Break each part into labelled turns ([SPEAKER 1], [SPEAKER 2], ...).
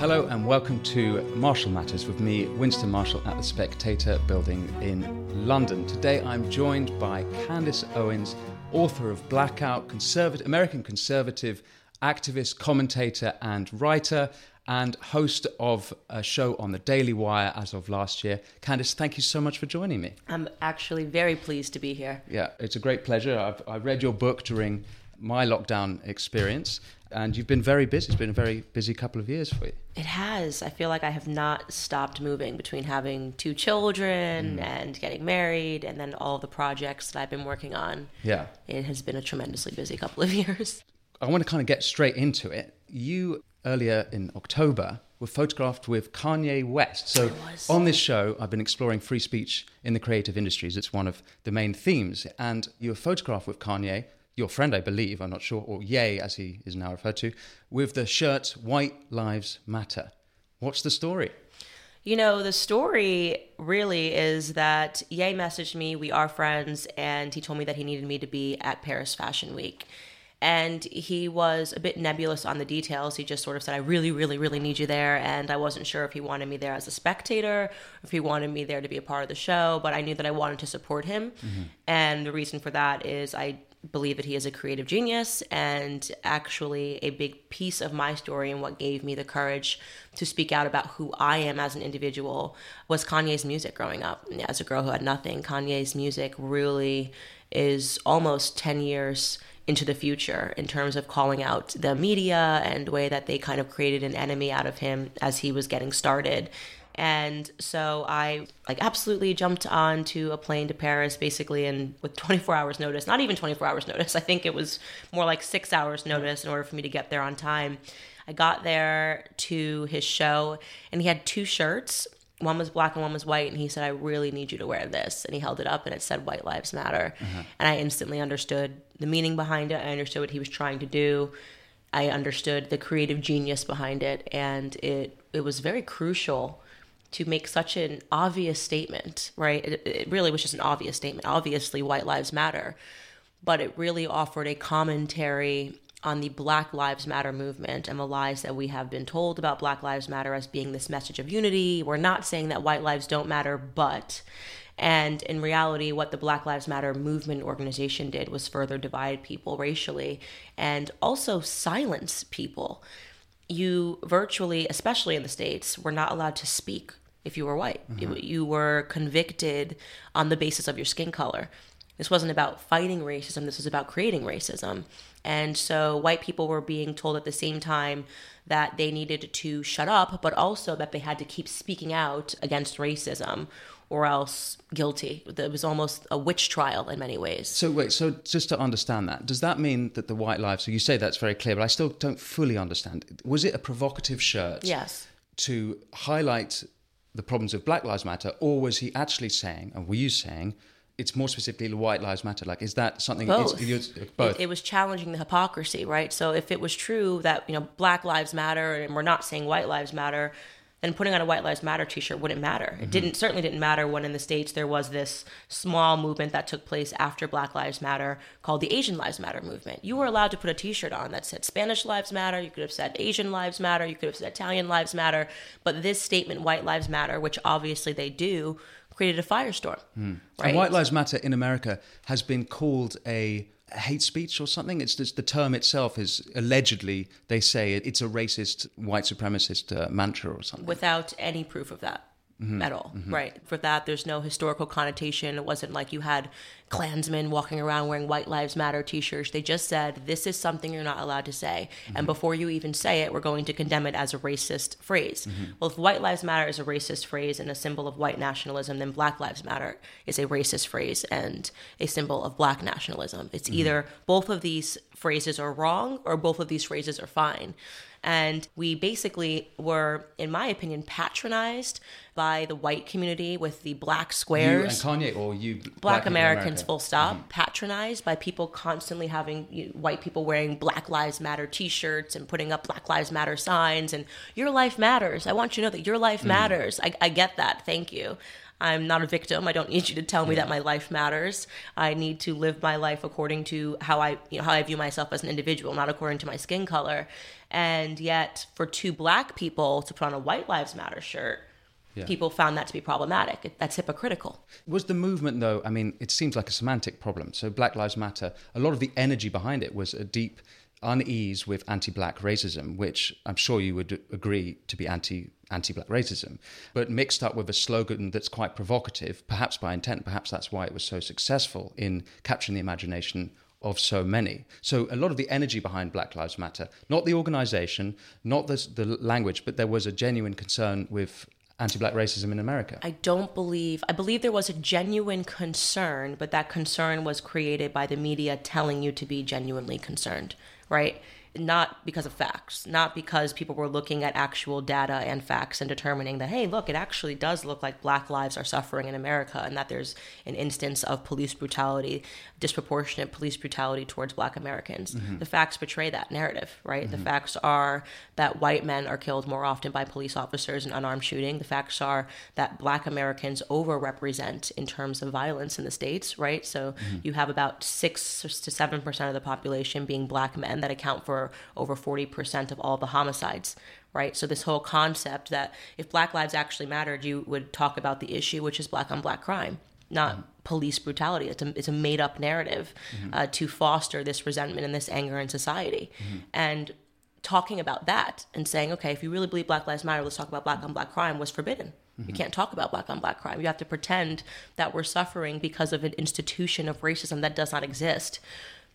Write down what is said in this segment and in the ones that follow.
[SPEAKER 1] Hello and welcome to Marshall Matters with me, Winston Marshall, at the Spectator building in London. Today I'm joined by Candace Owens, author of Blackout, conservative, American conservative activist, commentator, and writer, and host of a show on the Daily Wire as of last year. Candice, thank you so much for joining me.
[SPEAKER 2] I'm actually very pleased to be here.
[SPEAKER 1] Yeah, it's a great pleasure. I've, I read your book during my lockdown experience, and you've been very busy. It's been a very busy couple of years for you.
[SPEAKER 2] It has. I feel like I have not stopped moving between having two children mm. and getting married and then all the projects that I've been working on.
[SPEAKER 1] Yeah.
[SPEAKER 2] It has been a tremendously busy couple of years.
[SPEAKER 1] I want to kind of get straight into it. You, earlier in October, were photographed with Kanye West. So, on this show, I've been exploring free speech in the creative industries. It's one of the main themes. And you were photographed with Kanye your friend, I believe, I'm not sure, or Ye, as he is now referred to, with the shirt White Lives Matter. What's the story?
[SPEAKER 2] You know, the story really is that Ye messaged me, we are friends, and he told me that he needed me to be at Paris Fashion Week. And he was a bit nebulous on the details. He just sort of said, I really, really, really need you there. And I wasn't sure if he wanted me there as a spectator, if he wanted me there to be a part of the show, but I knew that I wanted to support him. Mm-hmm. And the reason for that is I believe that he is a creative genius and actually a big piece of my story and what gave me the courage to speak out about who I am as an individual was Kanye's music growing up. As a girl who had nothing, Kanye's music really is almost 10 years into the future in terms of calling out the media and the way that they kind of created an enemy out of him as he was getting started and so I like absolutely jumped onto a plane to Paris basically and with 24 hours notice, not even 24 hours notice. I think it was more like 6 hours notice in order for me to get there on time. I got there to his show and he had two shirts. One was black and one was white and he said I really need you to wear this and he held it up and it said white lives matter. Uh-huh. And I instantly understood the meaning behind it. I understood what he was trying to do. I understood the creative genius behind it and it it was very crucial to make such an obvious statement, right? It, it, really was just an obvious statement. Obviously, white lives matter, but it really offered a commentary on the Black Lives Matter movement and the lies that we have been told about Black Lives Matter as being this message of unity. We're not saying that white lives don't matter, but. And in reality, what the Black Lives Matter movement organization did was further divide people racially and also silence people. You virtually, especially in the States, were not allowed to speak if you were white. Mm-hmm. You were convicted on the basis of your skin color. This wasn't about fighting racism, this was about creating racism. And so white people were being told at the same time that they needed to shut up, but also that they had to keep speaking out against racism or else guilty. It was almost a witch trial in many ways.
[SPEAKER 1] So wait, so just to understand that, does that mean that the white lives? So you say that's very clear, but I still don't fully understand. Was it a provocative shirt?
[SPEAKER 2] Yes.
[SPEAKER 1] To highlight the problems of Black Lives Matter, or was he actually saying, and were you saying, it's more specifically White Lives Matter? Like, is that something?
[SPEAKER 2] Both.
[SPEAKER 1] It's,
[SPEAKER 2] it's both. It, it, was challenging the hypocrisy, right? So if it was true that you know Black Lives Matter and we're not saying White Lives Matter, then putting on a White Lives Matter T-shirt wouldn't matter. It mm-hmm. didn't certainly didn't matter when in the states there was this small movement that took place after Black Lives Matter called the Asian Lives Matter movement. You were allowed to put a T-shirt on that said Spanish Lives Matter. You could have said Asian Lives Matter. You could have said Italian Lives Matter. But this statement, White Lives Matter, which obviously they do, created a firestorm. Mm. Right?
[SPEAKER 1] And White Lives Matter in America has been called a hate speech or something. It's just the term itself is allegedly they say it's a racist white supremacist uh, mantra or something.
[SPEAKER 2] Without any proof of that mm-hmm. at all, mm-hmm. right? For that, there's no historical connotation. It wasn't like you had Klansmen walking around wearing White Lives Matter t shirts. They just said, this is something you're not allowed to say. Mm-hmm. And before you even say it, we're going to condemn it as a racist phrase. Mm-hmm. Well, if White Lives Matter is a racist phrase and a symbol of white nationalism, then Black Lives Matter is a racist phrase and a symbol of black nationalism. It's mm-hmm. either both of these phrases are wrong or both of these phrases are fine. And we basically were, in my opinion, patronized by the white community with the black
[SPEAKER 1] You
[SPEAKER 2] squares.
[SPEAKER 1] and Kanye, or you
[SPEAKER 2] Black,
[SPEAKER 1] in
[SPEAKER 2] Americans,
[SPEAKER 1] Mm-hmm.
[SPEAKER 2] full stop, patronized by people constantly having you know, white people wearing Black Lives Matter t shirts and putting up Black Lives Matter signs and your life matters. I want you to know that your life
[SPEAKER 1] Mm-hmm.
[SPEAKER 2] matters. I, I get that. Thank you. I'm not a victim. I don't need you to tell me that my life matters. I need to live my life according to how I, you know, how I view myself as an individual, not according to my skin color. And yet, for two black people to put on a White Lives Matter shirt, people found that to be problematic. That's hypocritical.
[SPEAKER 1] Was the movement, though, I mean, it seems like a semantic problem. So, Black Lives Matter, a lot of the energy behind it was a deep unease with anti black racism, which I'm sure you would agree to be anti anti black racism, but mixed up with a slogan that's quite provocative, perhaps by intent. Perhaps that's why it was so successful in capturing the imagination of so many. So a lot of the energy behind Black Lives Matter, not the organization, not the, the language, but there was a genuine concern with anti-black racism in America.
[SPEAKER 2] I don't believe, I believe there was a genuine concern, but that concern was created by the media telling you to be genuinely concerned, right? Not because of facts, not because people were looking at actual data and facts and determining that, hey, look, it actually does look like black lives are suffering in America and that there's an instance of police brutality, disproportionate police brutality towards black Americans. Mm-hmm. The facts betray that narrative, right? The mm-hmm. facts are that white men are killed more often by police officers in unarmed shooting. The facts are that black Americans overrepresent in terms of violence in the States, right? So mm-hmm. you have about six to 7% of the population being black men that account for over 40% of all the homicides right? So this whole concept that if Black lives actually mattered, you would talk about the issue, which is black on black crime, not police brutality. It's a, it's a made up narrative mm-hmm. uh, to foster this resentment and this anger in society, mm-hmm. and talking about that and saying, okay, if you really believe Black Lives Matter, let's talk about black on black crime was forbidden. You mm-hmm. can't talk about black on black crime. You have to pretend that we're suffering because of an institution of racism that does not exist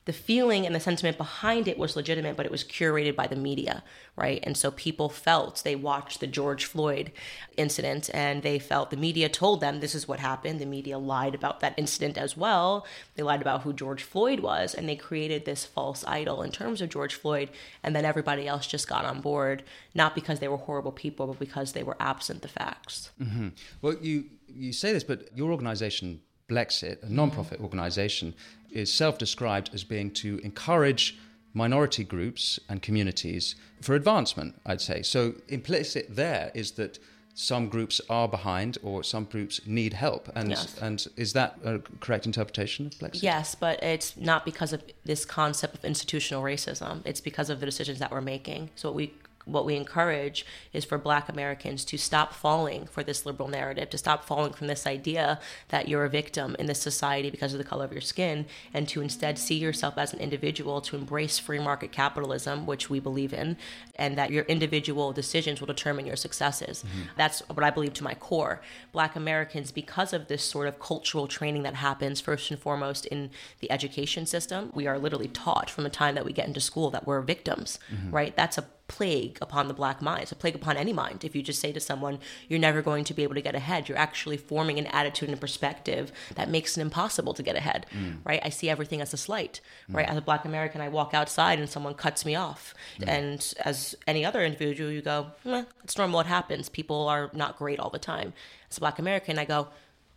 [SPEAKER 2] the feeling and the sentiment behind it was legitimate, but it was curated by the media, right? And so people felt they watched the George Floyd incident and they felt the media told them this is what happened. The media lied about that incident as well. They lied about who George Floyd was and they created this false idol in terms of George Floyd. And then everybody else just got on board, not because they were horrible people, but because they were absent the facts. Mm-hmm.
[SPEAKER 1] Well, you you say this, but your organisation, Blexit, a non-profit organisation, is self-described as being to encourage minority groups and communities for advancement. I'd say so. Implicit there is that some groups are behind, or some groups need help, and
[SPEAKER 2] Yes.
[SPEAKER 1] and is that a correct interpretation of Blexit?
[SPEAKER 2] Yes, but it's not because of this concept of institutional racism. It's because of the decisions that we're making. So what we what we encourage is for black Americans to stop falling for this liberal narrative, to stop falling from this idea that you're a victim in this society because of the color of your skin, and to instead see yourself as an individual, to embrace free market capitalism, which we believe in, and that your individual decisions will determine your successes. Mm-hmm. That's what I believe to my core. Black Americans, because of this sort of cultural training that happens first and foremost in the education system, we are literally taught from the time that we get into school that we're victims, mm-hmm. right? That's a plague upon the black mind. It's a plague upon any mind. If you just say to someone, you're never going to be able to get ahead, you're actually forming an attitude and perspective that makes it impossible to get ahead, right? I see everything as a slight, right? As a black American, I walk outside and someone cuts me off. And as any other individual, you go, eh, it's normal, it happens. People are not great all the time. As a black American, I go,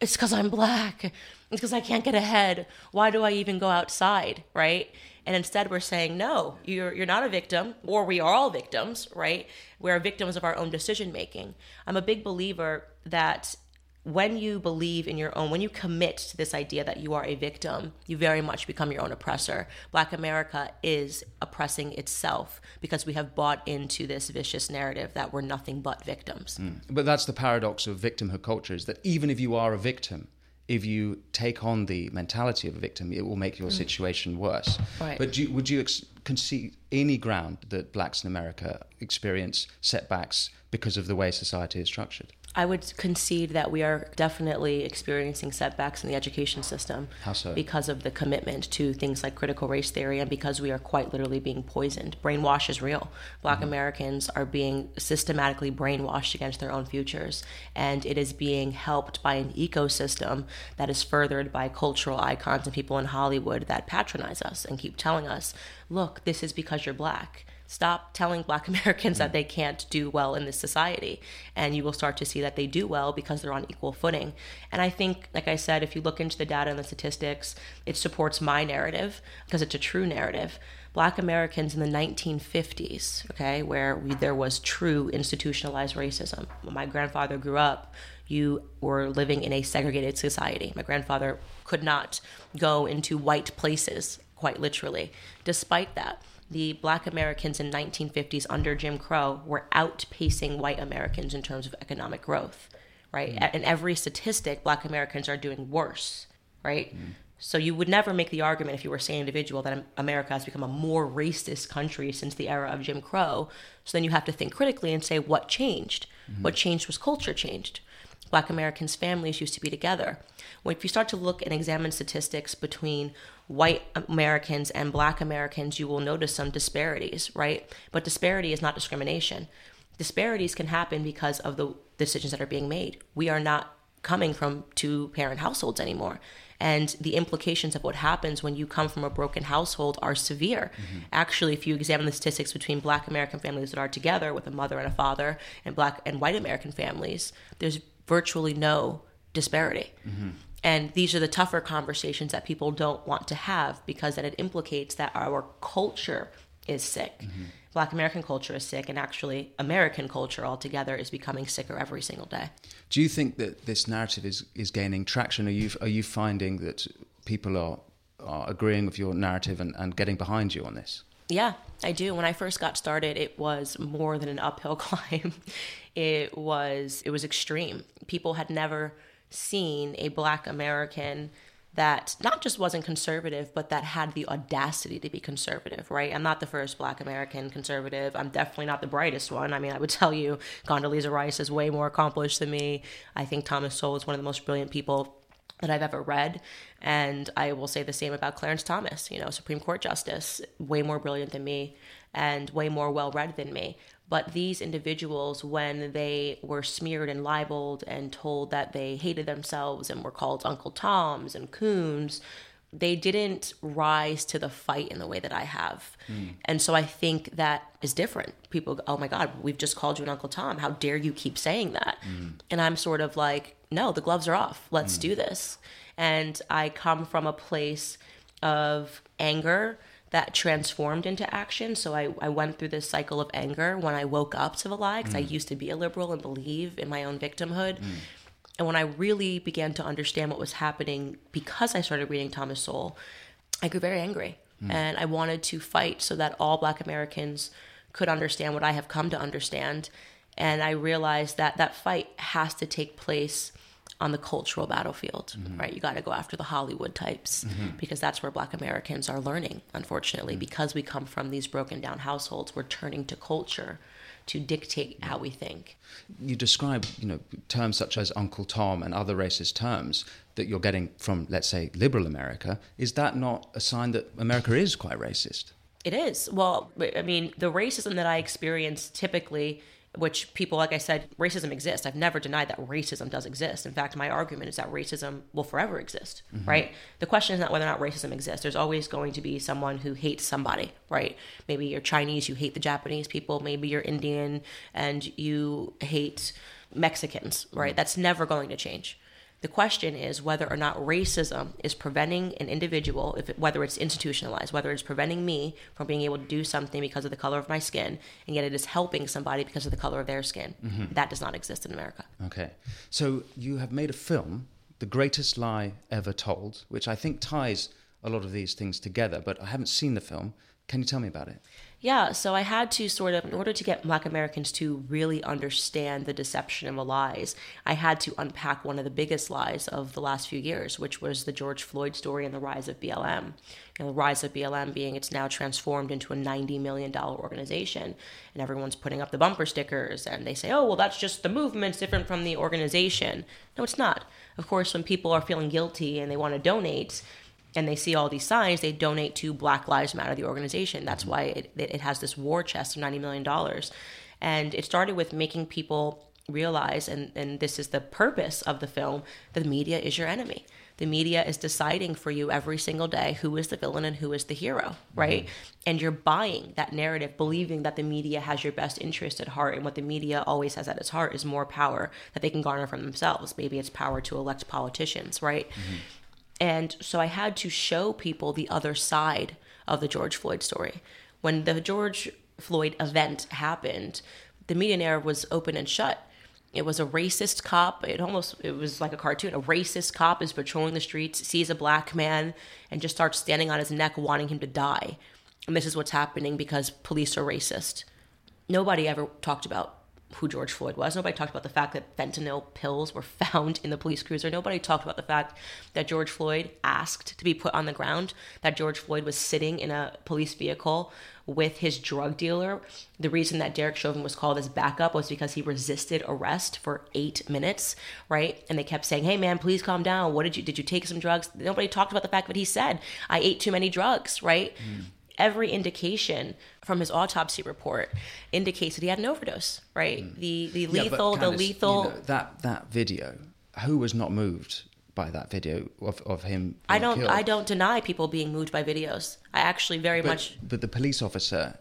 [SPEAKER 2] it's because I'm black. It's because I can't get ahead. Why do I even go outside, right? And instead, we're saying, no, you're, you're not a victim, or we are all victims, right? We're victims of our own decision making. I'm a big believer that when you believe in your own, when you commit to this idea that you are a victim, you very much become your own oppressor. Black America is oppressing itself because we have bought into this vicious narrative that we're nothing but victims. Hmm.
[SPEAKER 1] But that's the paradox of victimhood culture: is that even if you are a victim, if you take on the mentality of a victim, it will make your hmm. situation worse.
[SPEAKER 2] Right.
[SPEAKER 1] But do you, would you ex- concede any ground that blacks in America experience setbacks because of the way society is structured?
[SPEAKER 2] I would concede that we are definitely experiencing setbacks in the education system.
[SPEAKER 1] How so?
[SPEAKER 2] Because of the commitment to things like critical race theory and because we are quite literally being poisoned. Brainwash is real. Black mm-hmm. Americans are being systematically brainwashed against their own futures. And it is being helped by an ecosystem that is furthered by cultural icons and people in Hollywood that patronize us and keep telling us, look, this is because you're black Stop telling black Americans that mm. they can't do well in this society. And you will start to see that they do well because they're on equal footing. And I think, like I said, if you look into the data and the statistics, it supports my narrative because it's a true narrative. Black Americans in the 1950s, okay, where we, there was true institutionalized racism. When my grandfather grew up, you were living in a segregated society. My grandfather could not go into white places, quite literally. Despite that, the black Americans in 1950s under Jim Crow were outpacing white Americans in terms of economic growth, right? Mm. In every statistic, black Americans are doing worse, right? Mm. So you would never make the argument if you were a sane individual that America has become a more racist country since the era of Jim Crow. So then you have to think critically and say what changed. Mm-hmm. What changed was culture changed. Black Americans' families used to be together. Well, if you start to look and examine statistics between white Americans and black Americans, you will notice some disparities, right? But disparity is not discrimination. Disparities can happen because of the decisions that are being made. We are not coming from two parent households anymore. And the implications of what happens when you come from a broken household are severe. Mm-hmm. Actually, if you examine the statistics between black American families that are together with a mother and a father and black and white American families, there's virtually no disparity. Mm-hmm. And these are the tougher conversations that people don't want to have because then it implicates that our culture is sick. Mm-hmm. Black American culture is sick, and actually, American culture altogether is becoming sicker every single day.
[SPEAKER 1] Do you think that this narrative is, is gaining traction? Are you, are you finding that people are, are agreeing with your narrative and, and getting behind you on this?
[SPEAKER 2] Yeah, I do. When I first got started, it was more than an uphill climb. It was it was extreme. People had never seen a black American that not just wasn't conservative, but that had the audacity to be conservative, right? I'm not the first black American conservative. I'm definitely not the brightest one. I mean, I would tell you Condoleezza Rice is way more accomplished than me. I think Thomas Sowell is one of the most brilliant people that I've ever read. And I will say the same about Clarence Thomas, you know, Supreme Court Justice, way more brilliant than me and way more well read than me. But these individuals, when they were smeared and libeled and told that they hated themselves and were called Uncle Toms and coons, they didn't rise to the fight in the way that I have. Mm. And so I think that is different. People go, oh my God, we've just called you an Uncle Tom. How dare you keep saying that? Mm. And I'm sort of like, no, the gloves are off. Let's mm. do this. And I come from a place of anger that transformed into action. So I, I went through this cycle of anger when I woke up to the lie because mm. I used to be a liberal and believe in my own victimhood. Mm. And when I really began to understand what was happening because I started reading Thomas Sowell, I grew very angry. Mm. And I wanted to fight so that all Black Americans could understand what I have come to understand. And I realized that that fight has to take place on the cultural battlefield, mm-hmm. right? You got to go after the Hollywood types mm-hmm. because that's where Black Americans are learning. Unfortunately, mm-hmm. because we come from these broken down households, we're turning to culture to dictate how we think.
[SPEAKER 1] You describe, you know, terms such as Uncle Tom and other racist terms that you're getting from, let's say, liberal America. Is that not a sign that America is quite racist?
[SPEAKER 2] It is. Well, I mean, the racism that I experience typically which people, like I said, racism exists. I've never denied that racism does exist. In fact, my argument is that racism will forever exist, mm-hmm. right? The question is not whether or not racism exists. There's always going to be someone who hates somebody, right? Maybe you're Chinese, you hate the Japanese people. Maybe you're Indian and you hate Mexicans, right? Mm-hmm. That's never going to change. The question is whether or not racism is preventing an individual, if it, whether it's institutionalized, whether it's preventing me from being able to do something because of the color of my skin, and yet it is helping somebody because of the color of their skin. Mm-hmm. That does not exist in America.
[SPEAKER 1] Okay. So you have made a film, The Greatest Lie Ever Told, which I think ties a lot of these things together, but I haven't seen the film. Can you tell me about it?
[SPEAKER 2] Yeah, so I had to sort of, in order to get Black Americans to really understand the deception and the lies, I had to unpack one of the biggest lies of the last few years, which was the George Floyd story and the rise of BLM. You know, the rise of BLM being it's now transformed into a $90 million organization, and everyone's putting up the bumper stickers, and they say, oh, well, that's just the movement's different from the organization. No, it's not. Of course, when people are feeling guilty and they want to donate, and they see all these signs, they donate to Black Lives Matter, the organization. That's why it, it has this war chest of $90 million. And it started with making people realize, and, and this is the purpose of the film, the media is your enemy. The media is deciding for you every single day who is the villain and who is the hero, right? Mm-hmm. And you're buying that narrative, believing that the media has your best interest at heart. And what the media always has at its heart is more power that they can garner from themselves. Maybe it's power to elect politicians, right? Mm-hmm. And so I had to show people the other side of the George Floyd story. When the George Floyd event happened, the media narrative was open and shut. It was a racist cop. It almost it was like a cartoon. A racist cop is patrolling the streets, sees a black man, and just starts standing on his neck, wanting him to die. And this is what's happening because police are racist. Nobody ever talked about who George Floyd was. Nobody talked about the fact that fentanyl pills were found in the police cruiser. Nobody talked about the fact that George Floyd asked to be put on the ground, that George Floyd was sitting in a police vehicle with his drug dealer. The reason that Derek Chauvin was called as backup was because he resisted arrest for eight minutes, right? And they kept saying, "Hey, man, please calm down. What did you did you take some drugs?" Nobody talked about the fact that he said, "I ate too many drugs," right? Mm every indication from his autopsy report indicates that he had an overdose. Right, mm. the the lethal, yeah, the lethal. You
[SPEAKER 1] know, that that video. Who was not moved by that video of, of him?
[SPEAKER 2] I don't.
[SPEAKER 1] Killed?
[SPEAKER 2] I don't deny people being moved by videos. I actually very
[SPEAKER 1] but,
[SPEAKER 2] much.
[SPEAKER 1] But the police officer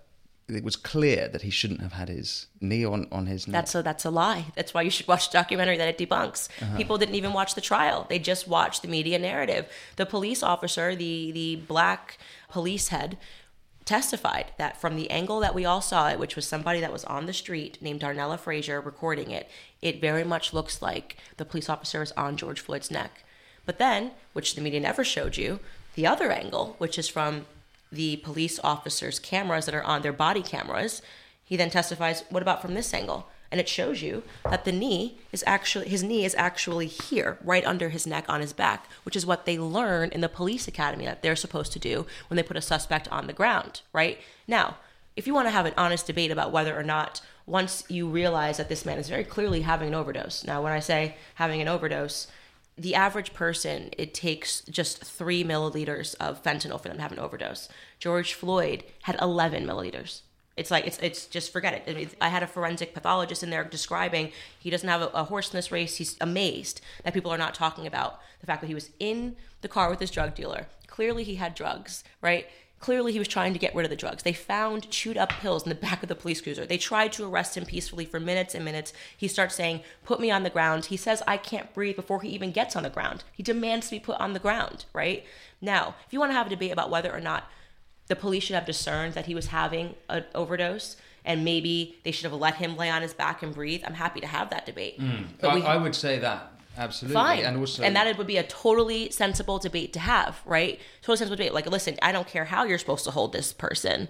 [SPEAKER 1] it was clear that he shouldn't have had his knee on, on his neck.
[SPEAKER 2] That's a that's a lie. That's why you should watch the documentary that it debunks. Uh-huh. People didn't even watch the trial. They just watched the media narrative. The police officer, the the black police head, testified that from the angle that we all saw it, which was somebody that was on the street named Darnella Frazier recording it, it very much looks like the police officer is on George Floyd's neck. But then, which the media never showed you, the other angle, which is from the police officers' cameras that are on their body cameras, he then testifies, what about from this angle? And it shows you that the knee is actually his knee is actually here right under his neck on his back which is what they learn in the police academy that they're supposed to do when they put a suspect on the ground right? Now if you want to have an honest debate about whether or not once you realize that this man is very clearly having an overdose now when i say having an overdose the average person it takes just three milliliters of fentanyl for them to have an overdose. George floyd had 11 milliliters it's like it's it's just forget it. I, had a forensic pathologist in there describing he doesn't have a, a, horse in this race. He's amazed that people are not talking about the fact that he was in the car with his drug dealer. Clearly, he had drugs, right? Clearly, he was trying to get rid of the drugs. They found chewed up pills in the back of the police cruiser. They tried to arrest him peacefully for minutes and minutes. He starts saying, Put me on the ground. He says, I can't breathe before he even gets on the ground. He demands to be put on the ground, right? Now, if you want to have a debate about whether or not the police should have discerned that he was having an overdose and maybe they should have let him lay on his back and breathe. I'm happy to have that debate.
[SPEAKER 1] Mm. But I, we, I, would say that absolutely,
[SPEAKER 2] fine,
[SPEAKER 1] and also,
[SPEAKER 2] and that it would be a totally sensible debate to have, right? Totally sensible debate. Like, listen, I don't care how you're supposed to hold this person.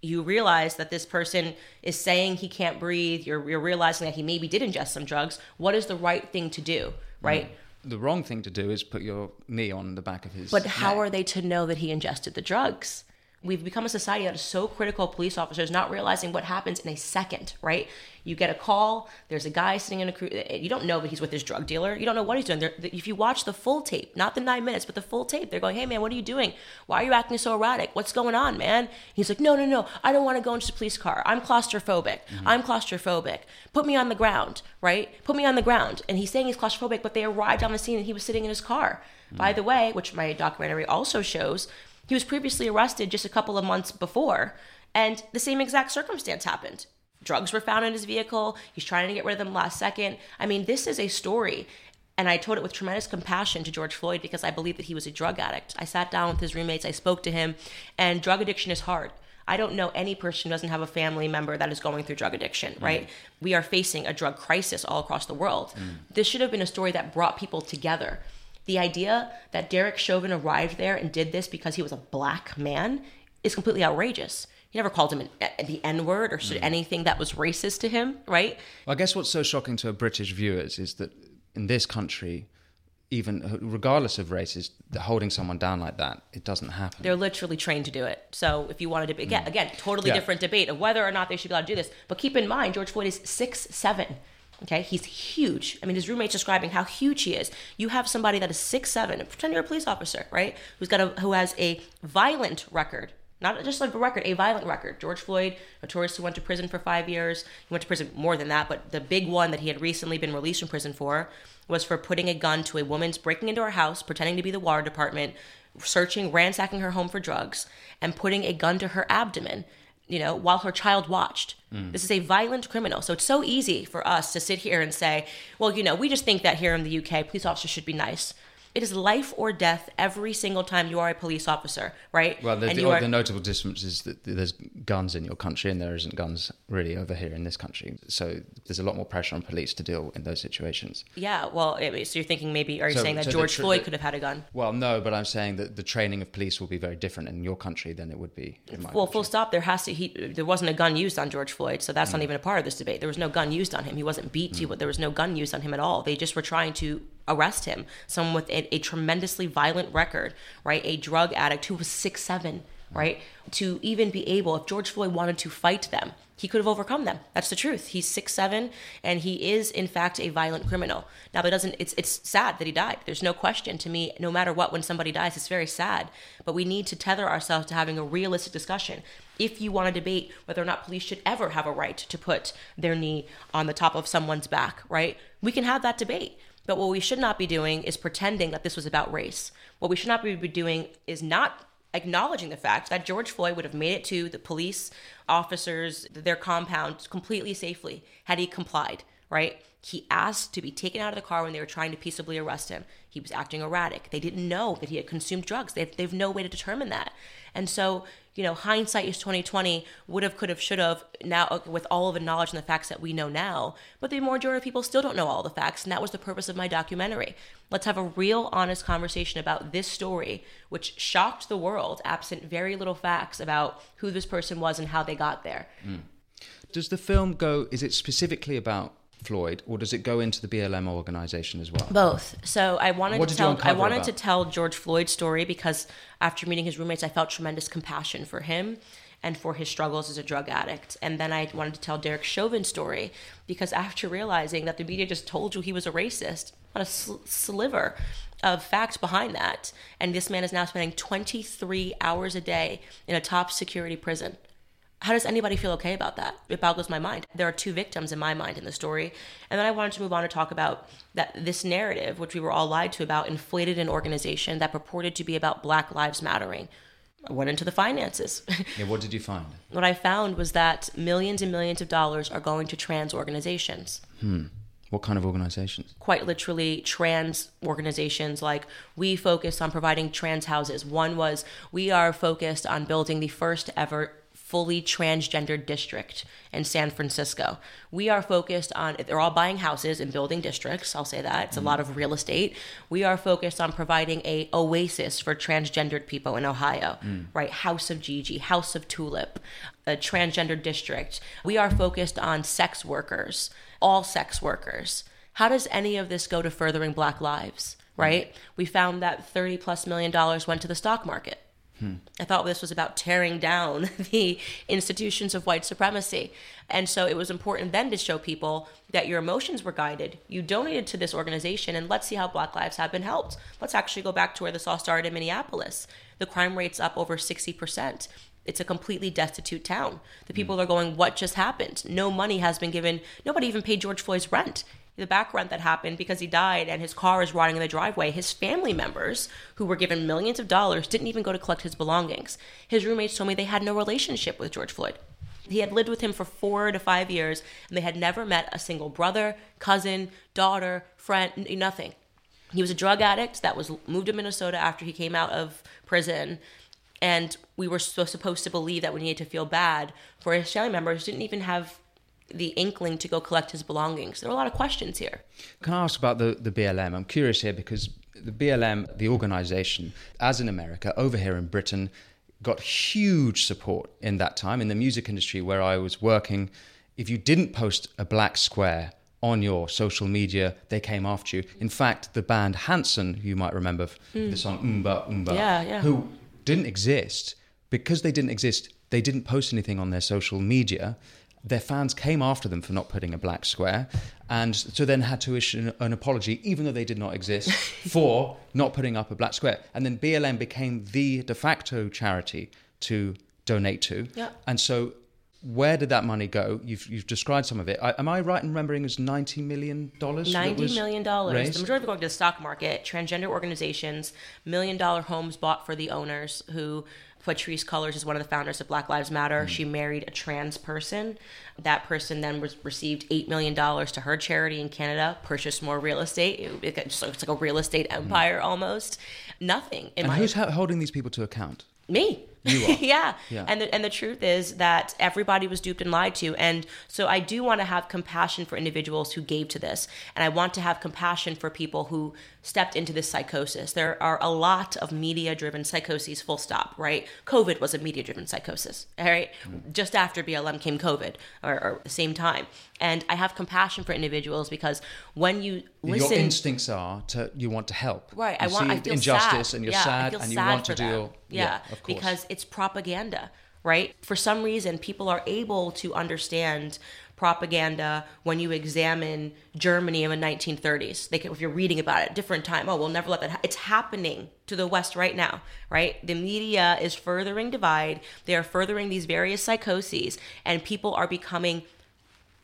[SPEAKER 2] You realize that this person is saying he can't breathe. You're, you're realizing that he maybe did ingest some drugs. What is the right thing to do, right?
[SPEAKER 1] Mm. The wrong thing to do is put your knee on the back of his.
[SPEAKER 2] But how
[SPEAKER 1] neck.
[SPEAKER 2] are they to know that he ingested the drugs? We've become a society that is so critical of police officers not realizing what happens in a second, right? You get a call, there's a guy sitting in a crew, you don't know that he's with his drug dealer. You don't know what he's doing. They're, if you watch the full tape, not the nine minutes, but the full tape, they're going, hey man, what are you doing? Why are you acting so erratic? What's going on, man? He's like, no, no, no, I don't want to go into the police car. I'm claustrophobic. Mm-hmm. I'm claustrophobic. Put me on the ground, right? Put me on the ground. And he's saying he's claustrophobic, but they arrived on the scene and he was sitting in his car. Mm-hmm. By the way, which my documentary also shows, he was previously arrested just a couple of months before, and the same exact circumstance happened. Drugs were found in his vehicle. He's trying to get rid of them last second. I mean, this is a story. And I told it with tremendous compassion to George Floyd because I believe that he was a drug addict. I sat down with his roommates, I spoke to him, and drug addiction is hard. I don't know any person who doesn't have a family member that is going through drug addiction, mm. right? We are facing a drug crisis all across the world. Mm. This should have been a story that brought people together. The idea that Derek Chauvin arrived there and did this because he was a black man is completely outrageous. He never called him an, the N word or said mm. anything that was racist to him, right?
[SPEAKER 1] I guess what's so shocking to British viewers is that in this country, even regardless of races, holding someone down like that, it doesn't happen.
[SPEAKER 2] They're literally trained to do it. So if you wanted to, again, mm. again, totally yeah. different debate of whether or not they should be allowed to do this. But keep in mind, George Floyd is six seven. Okay, he's huge. I mean, his roommate's describing how huge he is. You have somebody that is six seven, pretend you're a police officer, right? Who's got a who has a violent record Not just like a record, a violent record. George Floyd, notoriously went to prison for five years. He went to prison more than that, but the big one that he had recently been released from prison for was for putting a gun to a woman's breaking into her house, pretending to be the water department, searching, ransacking her home for drugs, and putting a gun to her abdomen you know, while her child watched. Mm. This is a violent criminal. So it's so easy for us to sit here and say, well, you know, we just think that here in the UK, police officers should be nice. It is life or death every single time you are a police officer, right?
[SPEAKER 1] Well, the, the, are... the, notable difference is that there's guns in your country and there isn't guns really over here in this country. So there's a lot more pressure on police to deal in those situations.
[SPEAKER 2] Yeah, well, so you're thinking maybe, are you so, saying that so George Floyd could have had a gun?
[SPEAKER 1] Well, no, but I'm saying that the training of police will be very different in your country than it would be in my
[SPEAKER 2] Well,
[SPEAKER 1] country.
[SPEAKER 2] full stop. There has to, he, there wasn't a gun used on George Floyd, so that's mm. not even a part of this debate. There was no gun used on him. He wasn't beat. Mm. He, there was no gun used on him at all. They just were trying to arrest him. Someone with a, a tremendously violent record, right? A drug addict who was six seven, right? To even be able, if George Floyd wanted to fight them, he could have overcome them. That's the truth. He's six seven, and he is in fact a violent criminal. Now, that doesn't. It's it's sad that he died. There's no question to me. No matter what, when somebody dies, it's very sad. But we need to tether ourselves to having a realistic discussion. If you want to debate whether or not police should ever have a right to put their knee on the top of someone's back, right? We can have that debate. But what we should not be doing is pretending that this was about race. What we should not be doing is not acknowledging the fact that George Floyd would have made it to the police officers, their compound completely safely had he complied, right? He asked to be taken out of the car when they were trying to peaceably arrest him. He was acting erratic. They didn't know that he had consumed drugs. They have, they have no way to determine that. And so, you know, hindsight is 2020. Would have, could have, should have. Now, uh, with all of the knowledge and the facts that we know now, but the majority of people still don't know all the facts, and that was the purpose of my documentary. Let's have a real, honest conversation about this story, which shocked the world, absent very little facts about who this person was and how they got there. Mm.
[SPEAKER 1] Does the film go? Is it specifically about Floyd, or does it go into the BLM organization as well?
[SPEAKER 2] Both. So I wanted what to tell I wanted about? to tell George Floyd's story because after meeting his roommates, I felt tremendous compassion for him and for his struggles as a drug addict. And then I wanted to tell Derek Chauvin's story because after realizing that the media just told you he was a racist, not a sl- sliver of facts behind that. And this man is now spending 23 hours a day in a top security prison. How does anybody feel okay about that? It boggles my mind. There are two victims in my mind in the story. And then I wanted to move on to talk about that this narrative, which we were all lied to about, inflated an organization that purported to be about Black Lives Mattering. I went into the finances.
[SPEAKER 1] yeah, what did you find?
[SPEAKER 2] what I found was that millions and millions of dollars are going to trans organizations.
[SPEAKER 1] Hmm. What kind of organizations?
[SPEAKER 2] Quite literally, trans organizations like we focus on providing trans houses. One was we are focused on building the first ever fully transgender district in San Francisco. We are focused on, they're all buying houses and building districts. I'll say that. It's a lot of real estate. We are focused on providing a oasis for transgendered people in Ohio, mm. right? House of Gigi, House of Tulip, a transgender district. We are focused on sex workers, all sex workers. How does any of this go to furthering Black lives, right? Mm. We found that 30 plus million dollars went to the stock market Hmm. I thought this was about tearing down the institutions of white supremacy. And so it was important then to show people that your emotions were guided. You donated to this organization, and let's see how Black lives have been helped. Let's actually go back to where this all started in Minneapolis. The crime rate's up over 60%. It's a completely destitute town. The hmm. people are going, What just happened? No money has been given. Nobody even paid George Floyd's rent the back rent that happened because he died and his car is rotting in the driveway. His family members, who were given millions of dollars, didn't even go to collect his belongings. His roommates told me they had no relationship with George Floyd. He had lived with him for four to five years, and they had never met a single brother, cousin, daughter, friend, nothing. He was a drug addict that was moved to Minnesota after he came out of prison. And we were so supposed to believe that we needed to feel bad for his family members didn't even have the inkling to go collect his belongings? There are a lot of questions here.
[SPEAKER 1] Can I ask about the, the BLM? I'm curious here because the BLM, the organization, as in America, over here in Britain, got huge support in that time in the music industry where I was working. If you didn't post a black square on your social media, they came after you. In fact, the band Hanson, who you might remember mm. the song Oomba Oomba,
[SPEAKER 2] yeah, yeah.
[SPEAKER 1] who didn't exist, because they didn't exist, they didn't post anything on their social media their fans came after them for not putting a black square, and so then had to issue an, an, apology, even though they did not exist, for not putting up a black square. And then BLM became the de facto charity to donate to.
[SPEAKER 2] Yeah.
[SPEAKER 1] And so, where did that money go? You've you've described some of it. I, am I right in remembering it was ninety million dollars?
[SPEAKER 2] Ninety million dollars.
[SPEAKER 1] raised?
[SPEAKER 2] The majority of it going to the stock market. Transgender organizations, million dollar homes bought for the owners. Who Patrisse Cullors is one of the founders of Black Lives Matter.
[SPEAKER 1] Mm.
[SPEAKER 2] She married a trans person. That person then was received eight million dollars to her charity in Canada. Purchased more real estate. It, it like a real estate empire almost. Nothing. In
[SPEAKER 1] Mm. And who's holding these people to account?
[SPEAKER 2] me.
[SPEAKER 1] You
[SPEAKER 2] yeah.
[SPEAKER 1] Yeah.
[SPEAKER 2] And the, and the truth is that everybody was duped and lied to. And so I do want to have compassion for individuals who gave to this. And I want to have compassion for people who stepped into this psychosis. There are a lot of media driven psychoses, full stop, right? COVID was a media driven psychosis, all right? Just after BLM came COVID, or, or the same time. And I have compassion for individuals because when you listen.
[SPEAKER 1] Your instincts are to you want to help.
[SPEAKER 2] Right.
[SPEAKER 1] You
[SPEAKER 2] I want. I feel
[SPEAKER 1] injustice,
[SPEAKER 2] sad.
[SPEAKER 1] and you're
[SPEAKER 2] yeah, I
[SPEAKER 1] sad, and you
[SPEAKER 2] sad
[SPEAKER 1] want to
[SPEAKER 2] them.
[SPEAKER 1] deal.
[SPEAKER 2] Yeah,
[SPEAKER 1] of course.
[SPEAKER 2] because it's propaganda, right? For some reason, people are able to understand propaganda when you examine Germany in the 1930s. They can, if you're reading about it, different time. Oh, we'll never let that. Ha-. It's happening to the West right now, right? The media is furthering divide. They are furthering these various psychoses, and people are becoming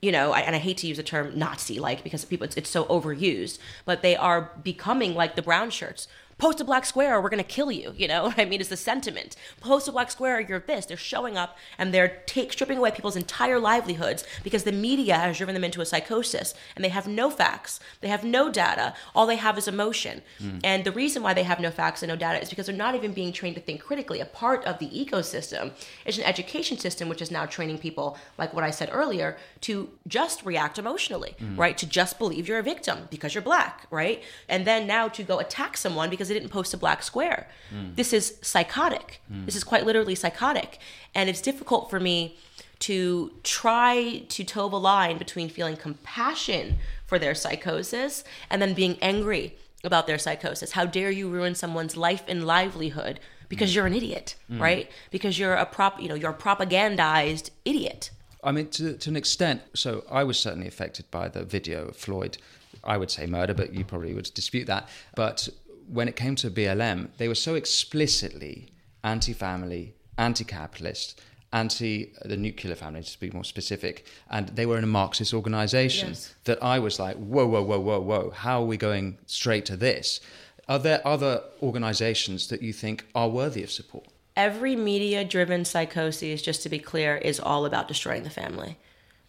[SPEAKER 2] you know, and I hate to use the term Nazi-like because people it's, it's so overused, but they are becoming like the brown shirts. Post a black square, or we're gonna kill you. You know what I mean? it's the sentiment. Post a black square, or you're this. They're showing up and they're take, stripping away people's entire livelihoods because the media has driven them into a psychosis, and they have no facts, they have no data. All they have is emotion. Hmm. And the reason why they have no facts and no data is because they're not even being trained to think critically. A part of the ecosystem is an education system which is now training people, like what I said earlier, to just react emotionally, hmm. right? To just believe you're a victim because you're black, right? And then now to go attack someone because they didn't post a black square. Hmm. This is psychotic. Hmm. This is quite literally psychotic. And it's difficult for me to try to toe the line between feeling compassion for their psychosis and then being angry about their psychosis. How dare you ruin someone's life and livelihood because hmm. you're an idiot, right? Because you're a prop, you know, you're a propagandized idiot.
[SPEAKER 1] I mean, to, to an extent. So I was certainly affected by the video of Floyd. I would say murder, but you probably would dispute that. But when it came to BLM, they were so explicitly anti-family, anti-capitalist, anti uh, the nuclear family, to be more specific, and they were in a Marxist organization
[SPEAKER 2] Yes.
[SPEAKER 1] that I was like, whoa, whoa, whoa, whoa, whoa, how are we going straight to this? Are there other organizations that you think are worthy of support?
[SPEAKER 2] every media driven psychosis, just to be clear, is all about destroying the family.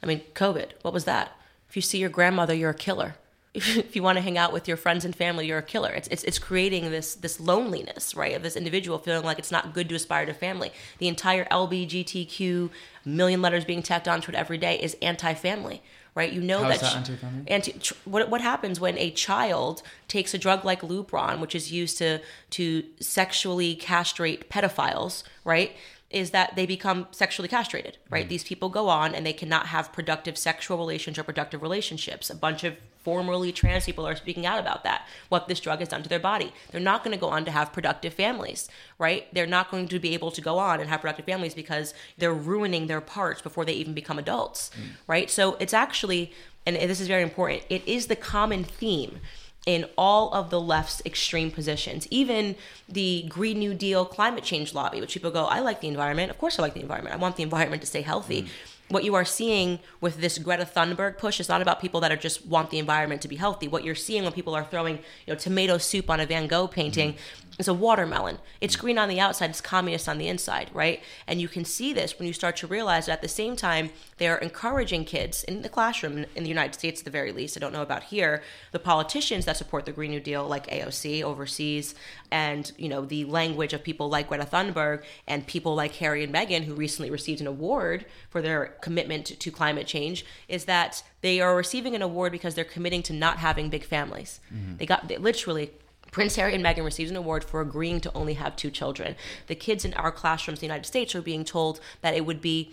[SPEAKER 2] I mean, COVID, what was that? If you see your grandmother, you're a killer. If you want to hang out with your friends and family, you're a killer. It's, it's, it's creating this, this loneliness, right, of this individual feeling like it's not good to aspire to family. The entire LBGTQ million letters being tacked onto it every day is anti family, right? You know
[SPEAKER 1] How
[SPEAKER 2] that.
[SPEAKER 1] that anti-family?
[SPEAKER 2] anti tr- what what happens when a child takes a drug like Lupron, which is used to to sexually castrate pedophiles, right? Is that they become sexually castrated, right? Mm-hmm. These people go on and they cannot have productive sexual relations or productive relationships. A bunch of formerly trans people are speaking out about that, what this drug has done to their body. They're not going to go on to have productive families, right? They're not going to be able to go on and have productive families because they're ruining their parts before they even become adults, mm. right? So it's actually, and this is very important, it is the common theme in all of the left's extreme positions, even the Green New Deal climate change lobby, which people go, I like the environment. Of course, I like the environment. I want the environment to stay healthy. Mm. What you are seeing with this Greta Thunberg push is not about people that are just want the environment to be healthy. What you're seeing when people are throwing, you know, tomato soup on a Van Gogh painting mm. Is a watermelon. It's mm. green on the outside, it's communist on the inside, right? And you can see this when you start to realize that at the same time they are encouraging kids in the classroom in the United States at the very least. I don't know about here. The politicians that support the Green New Deal, like AOC overseas, and you know the language of people like Greta Thunberg and people like Harry and Meghan, who recently received an award for their commitment to climate change, is that they are receiving an award because they're committing to not having big families. Mm-hmm. They got they literally Prince Harry and Meghan received an award for agreeing to only have two children. The kids in our classrooms in the United States are being told that it would be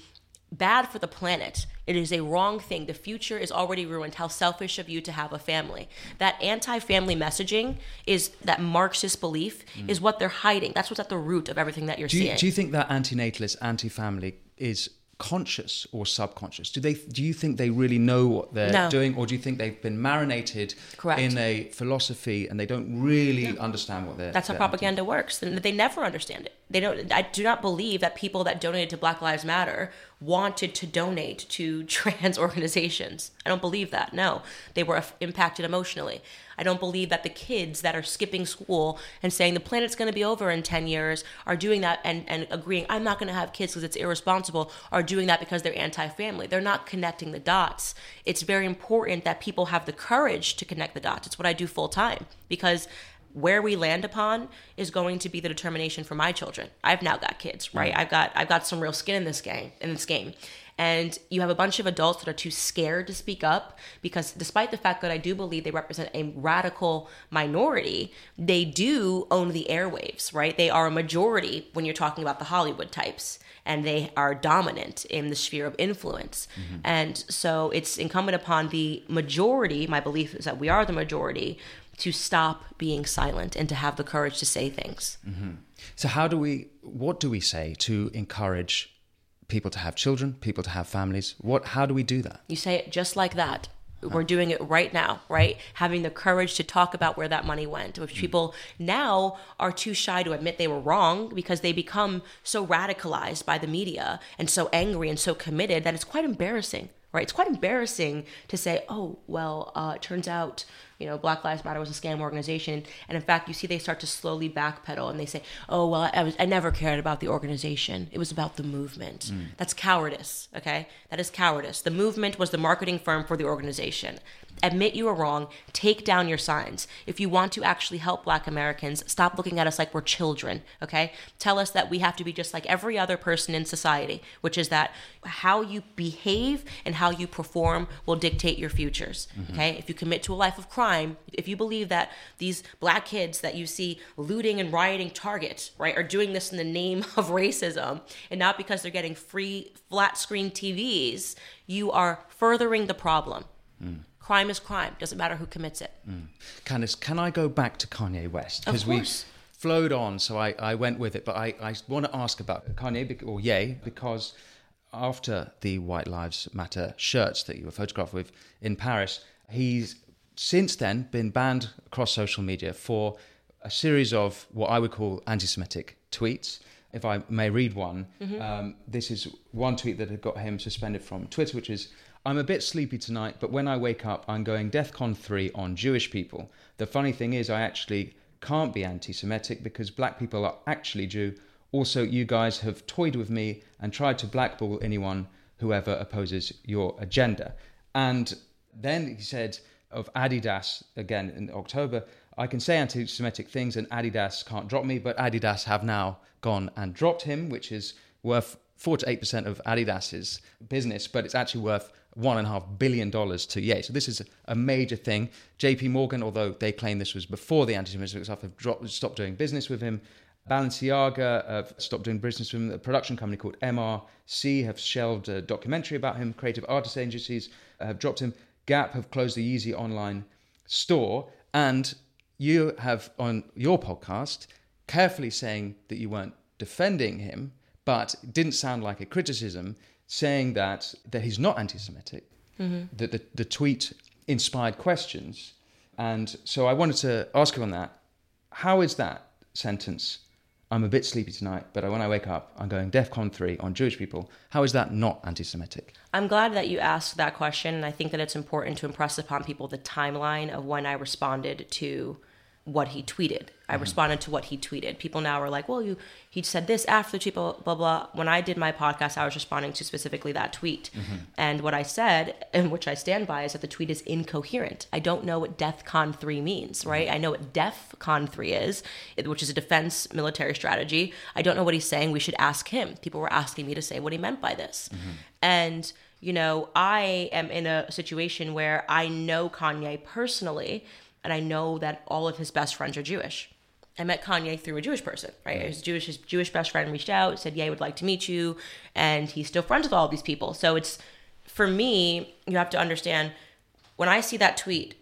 [SPEAKER 2] bad for the planet. It is a wrong thing. The future is already ruined. How selfish of you to have a family. That anti-family messaging is that Marxist belief is what they're hiding. That's what's at the root of everything that you're
[SPEAKER 1] Do you,
[SPEAKER 2] seeing.
[SPEAKER 1] do you think that antinatalist, anti-family is conscious or subconscious? Do they? Do you think they really know what they're
[SPEAKER 2] No.
[SPEAKER 1] doing, or do you think they've been marinated
[SPEAKER 2] Correct.
[SPEAKER 1] in a philosophy and they don't really understand what they're?
[SPEAKER 2] That's how
[SPEAKER 1] they're
[SPEAKER 2] propaganda works. And they never understand it. They don't i do not believe that people that donated to black lives matter wanted to donate to trans organizations. I don't believe that no. They were impacted emotionally. I don't believe that the kids that are skipping school and saying the planet's going to be over in 10 years are doing that and, and agreeing i'm not going to have kids because it's irresponsible are doing that because they're anti-family. They're not connecting the dots. It's very important that people have the courage to connect the dots. It's what i do full time because where we land upon is going to be the determination for my children. I've now got kids, right? I've got I've got some real skin in this game in this game. And you have a bunch of adults that are too scared to speak up because despite the fact that I do believe they represent a radical minority, they do own the airwaves, right? They are a majority when you're talking about the Hollywood types and they are dominant in the sphere of influence. Mm-hmm. And so it's incumbent upon the majority, my belief is that we are the majority, to stop being silent and to have the courage to say things.
[SPEAKER 1] Mm-hmm. So, how do we, what do we say to encourage people to have children, people to have families? What, how do we do that?
[SPEAKER 2] You say it just like that. We're doing it right now, right? Having the courage to talk about where that money went, which mm. people now are too shy to admit they were wrong because they become so radicalized by the media and so angry and so committed that it's quite embarrassing, right? It's quite embarrassing to say, oh, well, uh, it turns out you know, Black Lives Matter was a scam organization. And in fact, you see they start to slowly backpedal and they say, oh, well, I, was, I never cared about the organization. It was about the movement. Mm. That's cowardice, okay? That is cowardice. The movement was the marketing firm for the organization admit you were wrong, take down your signs. If you want to actually help black Americans, stop looking at us like we're children, okay? Tell us that we have to be just like every other person in society, which is that how you behave and how you perform will dictate your futures, mm-hmm. okay? If you commit to a life of crime, if you believe that these black kids that you see looting and rioting Target, right, are doing this in the name of racism and not because they're getting free flat screen TVs, you are furthering the problem. Mm crime is crime. Doesn't matter who commits it. Mm.
[SPEAKER 1] Candace, can I go back to Kanye West? Because we flowed on, so I, I went with it. But I, I want to ask about Kanye, or Ye, because after the White Lives Matter shirts that you were photographed with in Paris, he's since then been banned across social media for a series of what I would call anti Semitic tweets. If I may read one, mm-hmm. um, this is one tweet that had got him suspended from Twitter, which is I'm a bit sleepy tonight, but when I wake up, I'm going DEFCON 3 on Jewish people. The funny thing is, I actually can't be anti Semitic because black people are actually Jew. Also, you guys have toyed with me and tried to blackball anyone whoever opposes your agenda. And then he said of Adidas again in October, I can say anti Semitic things and Adidas can't drop me, but Adidas have now gone and dropped him, which is worth 4 to 8% of Adidas's business, but it's actually worth one and a half billion dollars to Ye. So this is a major thing. J.P. Morgan, although they claim this was before the anti-Semitic stuff, have dropped, stopped doing business with him. Balenciaga have stopped doing business with him. A production company called MRC have shelved a documentary about him. Creative artist agencies have dropped him. Gap have closed the Yeezy online store. And you have on your podcast carefully saying that you weren't defending him, but didn't sound like a criticism saying that that he's not anti-Semitic. Mm-hmm. That the, the tweet inspired questions, and so I wanted to ask him on that. How is that sentence? I'm a bit sleepy tonight, but when I wake up, I'm going DEFCON 3 on Jewish people. How is that not anti Semitic?
[SPEAKER 2] I'm glad that you asked that question. And I think that it's important to impress upon people the timeline of when I responded to what he tweeted. I mm-hmm. responded to what he tweeted. People now are like, well, you he said this after the tweet, blah, blah, blah. When I did my podcast, I was responding to specifically that tweet. Mm-hmm. And what I said, and which I stand by, is that the tweet is incoherent. I don't know what DEFCON 3 means, right? Mm-hmm. I know what DEFCON 3 is, which is a defense military strategy. I don't know what he's saying. We should ask him. People were asking me to say what he meant by this. Mm-hmm. And you know, I am in a situation where I know Kanye personally and I know that all of his best friends are Jewish. I met Kanye through a Jewish person, right? His Jewish his Jewish best friend reached out, said, "Yeah, I would like to meet you," and he's still friends with all these people. So it's for me, you have to understand when I see that tweet,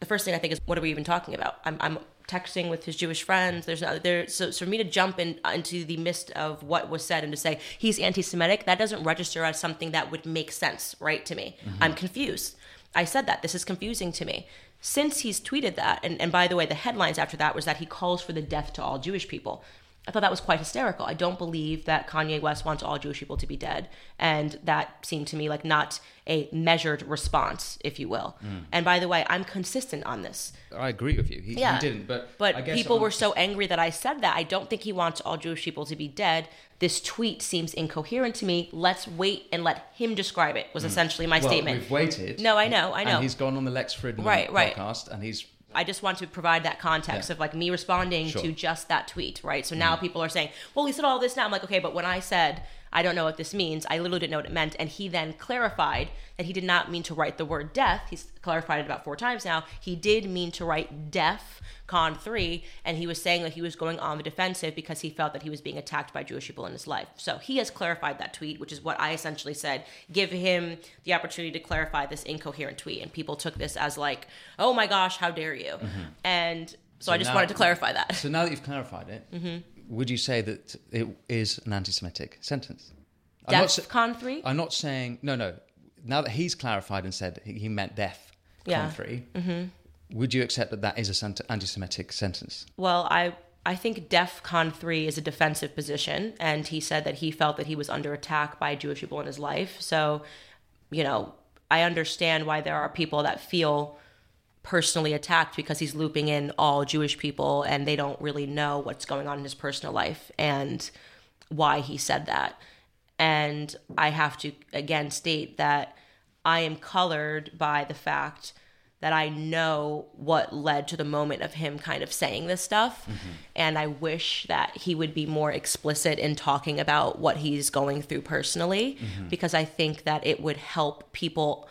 [SPEAKER 2] the first thing I think is, "What are we even talking about?" I'm, I'm texting with his Jewish friends. There's there so, so for me to jump in into the midst of what was said and to say he's anti-Semitic, that doesn't register as something that would make sense, right? To me, mm-hmm. I'm confused. I said that this is confusing to me since he's tweeted that, and, and by the way, the headlines after that was that he calls for the death to all Jewish people. I thought that was quite hysterical. I don't believe that Kanye West wants all Jewish people to be dead. And that seemed to me like not a measured response, if you will.
[SPEAKER 1] Mm.
[SPEAKER 2] And by the way, I'm consistent on this.
[SPEAKER 1] I agree with you. He,
[SPEAKER 2] Yeah.
[SPEAKER 1] he didn't, but
[SPEAKER 2] But
[SPEAKER 1] I guess
[SPEAKER 2] people
[SPEAKER 1] on-
[SPEAKER 2] were so angry that I said that. I don't think he wants all Jewish people to be dead. This tweet seems incoherent to me. Let's wait and let him describe it, was essentially my
[SPEAKER 1] Mm. Well,
[SPEAKER 2] statement.
[SPEAKER 1] We've waited.
[SPEAKER 2] No, I know, I know.
[SPEAKER 1] And he's gone on the Lex Fridman
[SPEAKER 2] Right, right.
[SPEAKER 1] podcast, and he's
[SPEAKER 2] I just want to provide that context
[SPEAKER 1] Yeah.
[SPEAKER 2] of like me responding
[SPEAKER 1] Sure.
[SPEAKER 2] to just that tweet, right? So mm-hmm. now people are saying, well, he said all this now. I'm like, okay, but when I said, I don't know what this means, I literally didn't know what it meant. And he then clarified that he did not mean to write the word death. He's clarified it about four times now. He did mean to write deaf, con three, and he was saying that he was going on the defensive because he felt that he was being attacked by Jewish people in his life. So he has clarified that tweet, which is what I essentially said. Give him the opportunity to clarify this incoherent tweet. And people took this as like, oh my gosh, how dare you? And so, I just
[SPEAKER 1] now-
[SPEAKER 2] wanted to clarify that.
[SPEAKER 1] So now that you've clarified it,
[SPEAKER 2] Mm-hmm.
[SPEAKER 1] Would you say that it is an anti-Semitic sentence? I'm not,
[SPEAKER 2] DEFCON 3?
[SPEAKER 1] I'm not saying no, no. Now that he's clarified and said he meant death,
[SPEAKER 2] Yeah.
[SPEAKER 1] con 3 mm-hmm. would you accept that that is a sent- anti-Semitic sentence?
[SPEAKER 2] Well, I I think DEFCON 3 is a defensive position, and he said that he felt that he was under attack by Jewish people in his life. So, you know, I understand why there are people that feel personally attacked because he's looping in all Jewish people and they don't really know what's going on in his personal life and why he said that. And I have to again state that I am colored by the fact that I know what led to the moment of him kind of saying this stuff. Mm-hmm. And I wish that he would be more explicit in talking about what he's going through personally, mm-hmm. because I think that it would help people.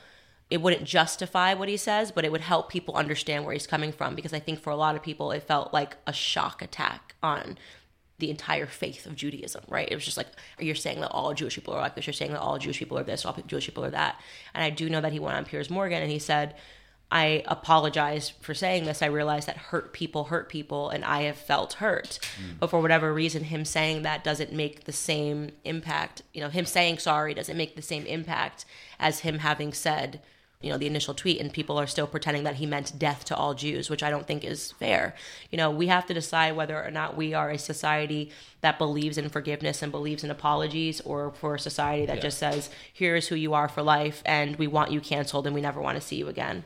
[SPEAKER 2] It wouldn't justify what he says, but it would help people understand where he's coming from. Because I think for a lot of people, it felt like a shock attack on the entire faith of Judaism, right? It was just like you're saying that all Jewish people are like this, you're saying that all Jewish people are this, all Jewish people are that. And I do know that he went on Piers Morgan and he said, I apologize for saying this. I realize that hurt people hurt people and I have felt hurt. Hmm. But for whatever reason, him saying that doesn't make the same impact. You know, him saying sorry doesn't make the same impact as him having said, you know, the initial tweet and people are still pretending that he meant death to all Jews, which I don't think is fair. You know, we have to decide whether or not we are a society that believes in forgiveness and believes in apologies or for a society that just says, here's who you are for life and we want you canceled and we never want to see you again.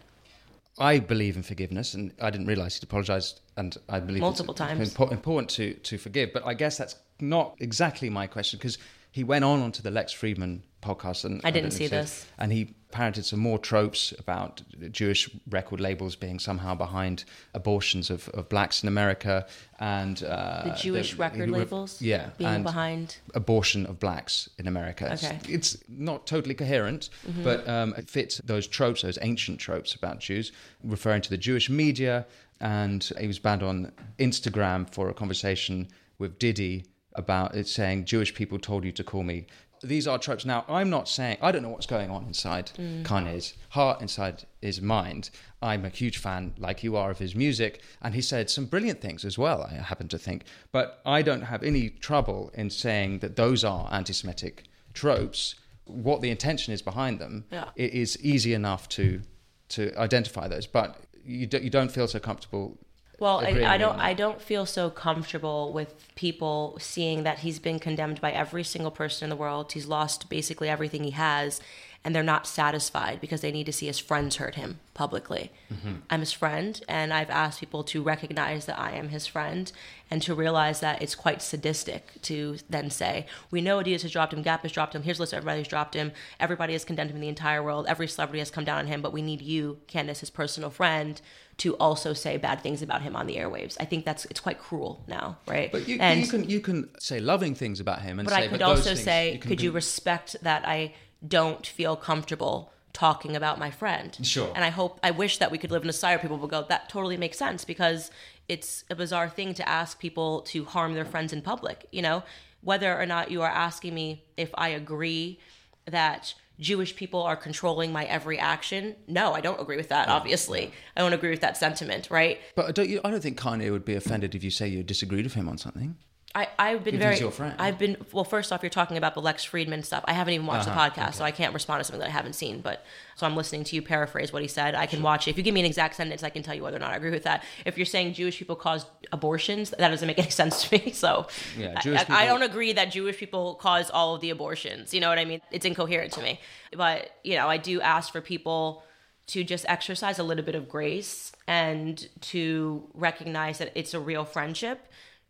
[SPEAKER 1] I believe in forgiveness, and I didn't realize he'd apologized, and I believe
[SPEAKER 2] Multiple
[SPEAKER 1] it's
[SPEAKER 2] times.
[SPEAKER 1] impo- important to to forgive. But I guess that's not exactly my question because he went on onto the Lex Fridman podcast, and
[SPEAKER 2] I didn't see this.
[SPEAKER 1] and he parented some more tropes about Jewish record labels being somehow behind abortions of, of blacks in America, and uh,
[SPEAKER 2] The Jewish
[SPEAKER 1] he
[SPEAKER 2] record
[SPEAKER 1] re-
[SPEAKER 2] labels
[SPEAKER 1] yeah,
[SPEAKER 2] being behind.
[SPEAKER 1] abortion of blacks in America. It's-
[SPEAKER 2] Okay.
[SPEAKER 1] It's, not totally coherent, but um, it fits those tropes, those ancient tropes about Jews, referring to the Jewish media. And he was banned on Instagram for a conversation with Diddy about it saying, Jewish people told you to call me. These are tropes. Now, I'm not saying, I don't know what's going on inside mm. Kanye's heart, inside his mind. I'm a huge fan, like you are, of his music. And he said some brilliant things as well, I happen to think. But I don't have any trouble in saying that those are anti Semitic tropes. What the intention is behind them,
[SPEAKER 2] Yeah.
[SPEAKER 1] it is easy enough to to identify those. But you, do, you don't feel so comfortable.
[SPEAKER 2] Well, I, I don't. I don't feel so comfortable with people seeing that he's been condemned by every single person in the world. He's lost basically everything he has, and they're not satisfied because they need to see his friends hurt him publicly. Mm-hmm. I'm his friend, and I've asked people to recognize that I am his friend and to realize that it's quite sadistic to then say, "We know Adidas has dropped him, Gap has dropped him. Here's a list of everybody who's dropped him. Everybody has condemned him in the entire world. Every celebrity has come down on him, but we need you, Candace, his personal friend." To also say bad things about him on the airwaves. I think that's it's quite cruel now, right?
[SPEAKER 1] But you,
[SPEAKER 2] and
[SPEAKER 1] you can you can say loving things about him, and
[SPEAKER 2] but
[SPEAKER 1] say,
[SPEAKER 2] I could
[SPEAKER 1] those
[SPEAKER 2] also
[SPEAKER 1] things
[SPEAKER 2] say,
[SPEAKER 1] can
[SPEAKER 2] could you respect that I don't feel comfortable talking about my friend?
[SPEAKER 1] Sure.
[SPEAKER 2] And I hope I wish that we could live in a society where people would go, that totally makes sense because it's a bizarre thing to ask people to harm their friends in public, you know? Whether or not you are asking me if I agree that Jewish people are controlling my every action. No, I don't agree with that, obviously. I don't agree with that sentiment, right?
[SPEAKER 1] But I don't you, I don't think Kanye would be offended if you say you disagreed with him on something.
[SPEAKER 2] I, I've been very.
[SPEAKER 1] your friend.
[SPEAKER 2] I've been well. First off, you're talking about the Lex Fridman stuff. I haven't even watched
[SPEAKER 1] Uh-huh,
[SPEAKER 2] the podcast, so I can't respond to something that I haven't seen. But so I'm listening to you paraphrase what he said. I can watch it. If you give me an exact sentence, I can tell you whether or not I agree with that. If you're saying Jewish people cause abortions, that doesn't make any sense to me. So
[SPEAKER 1] Yeah, Jewish
[SPEAKER 2] I, I don't agree that Jewish people cause all of the abortions. You know what I mean? It's incoherent to me. But you know, I do ask for people to just exercise a little bit of grace and to recognize that it's a real friendship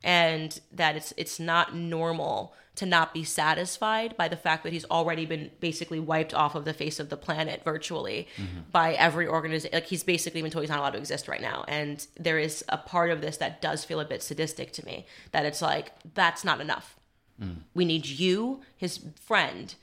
[SPEAKER 2] and that it's it's not normal to not be satisfied by the fact that he's already been basically wiped off of the face of the planet virtually mm-hmm. by every organization. Like he's basically been told he's not allowed to exist right now. And there is a part of this that does feel a bit sadistic to me that it's like that's not enough. Mm. We need you his friend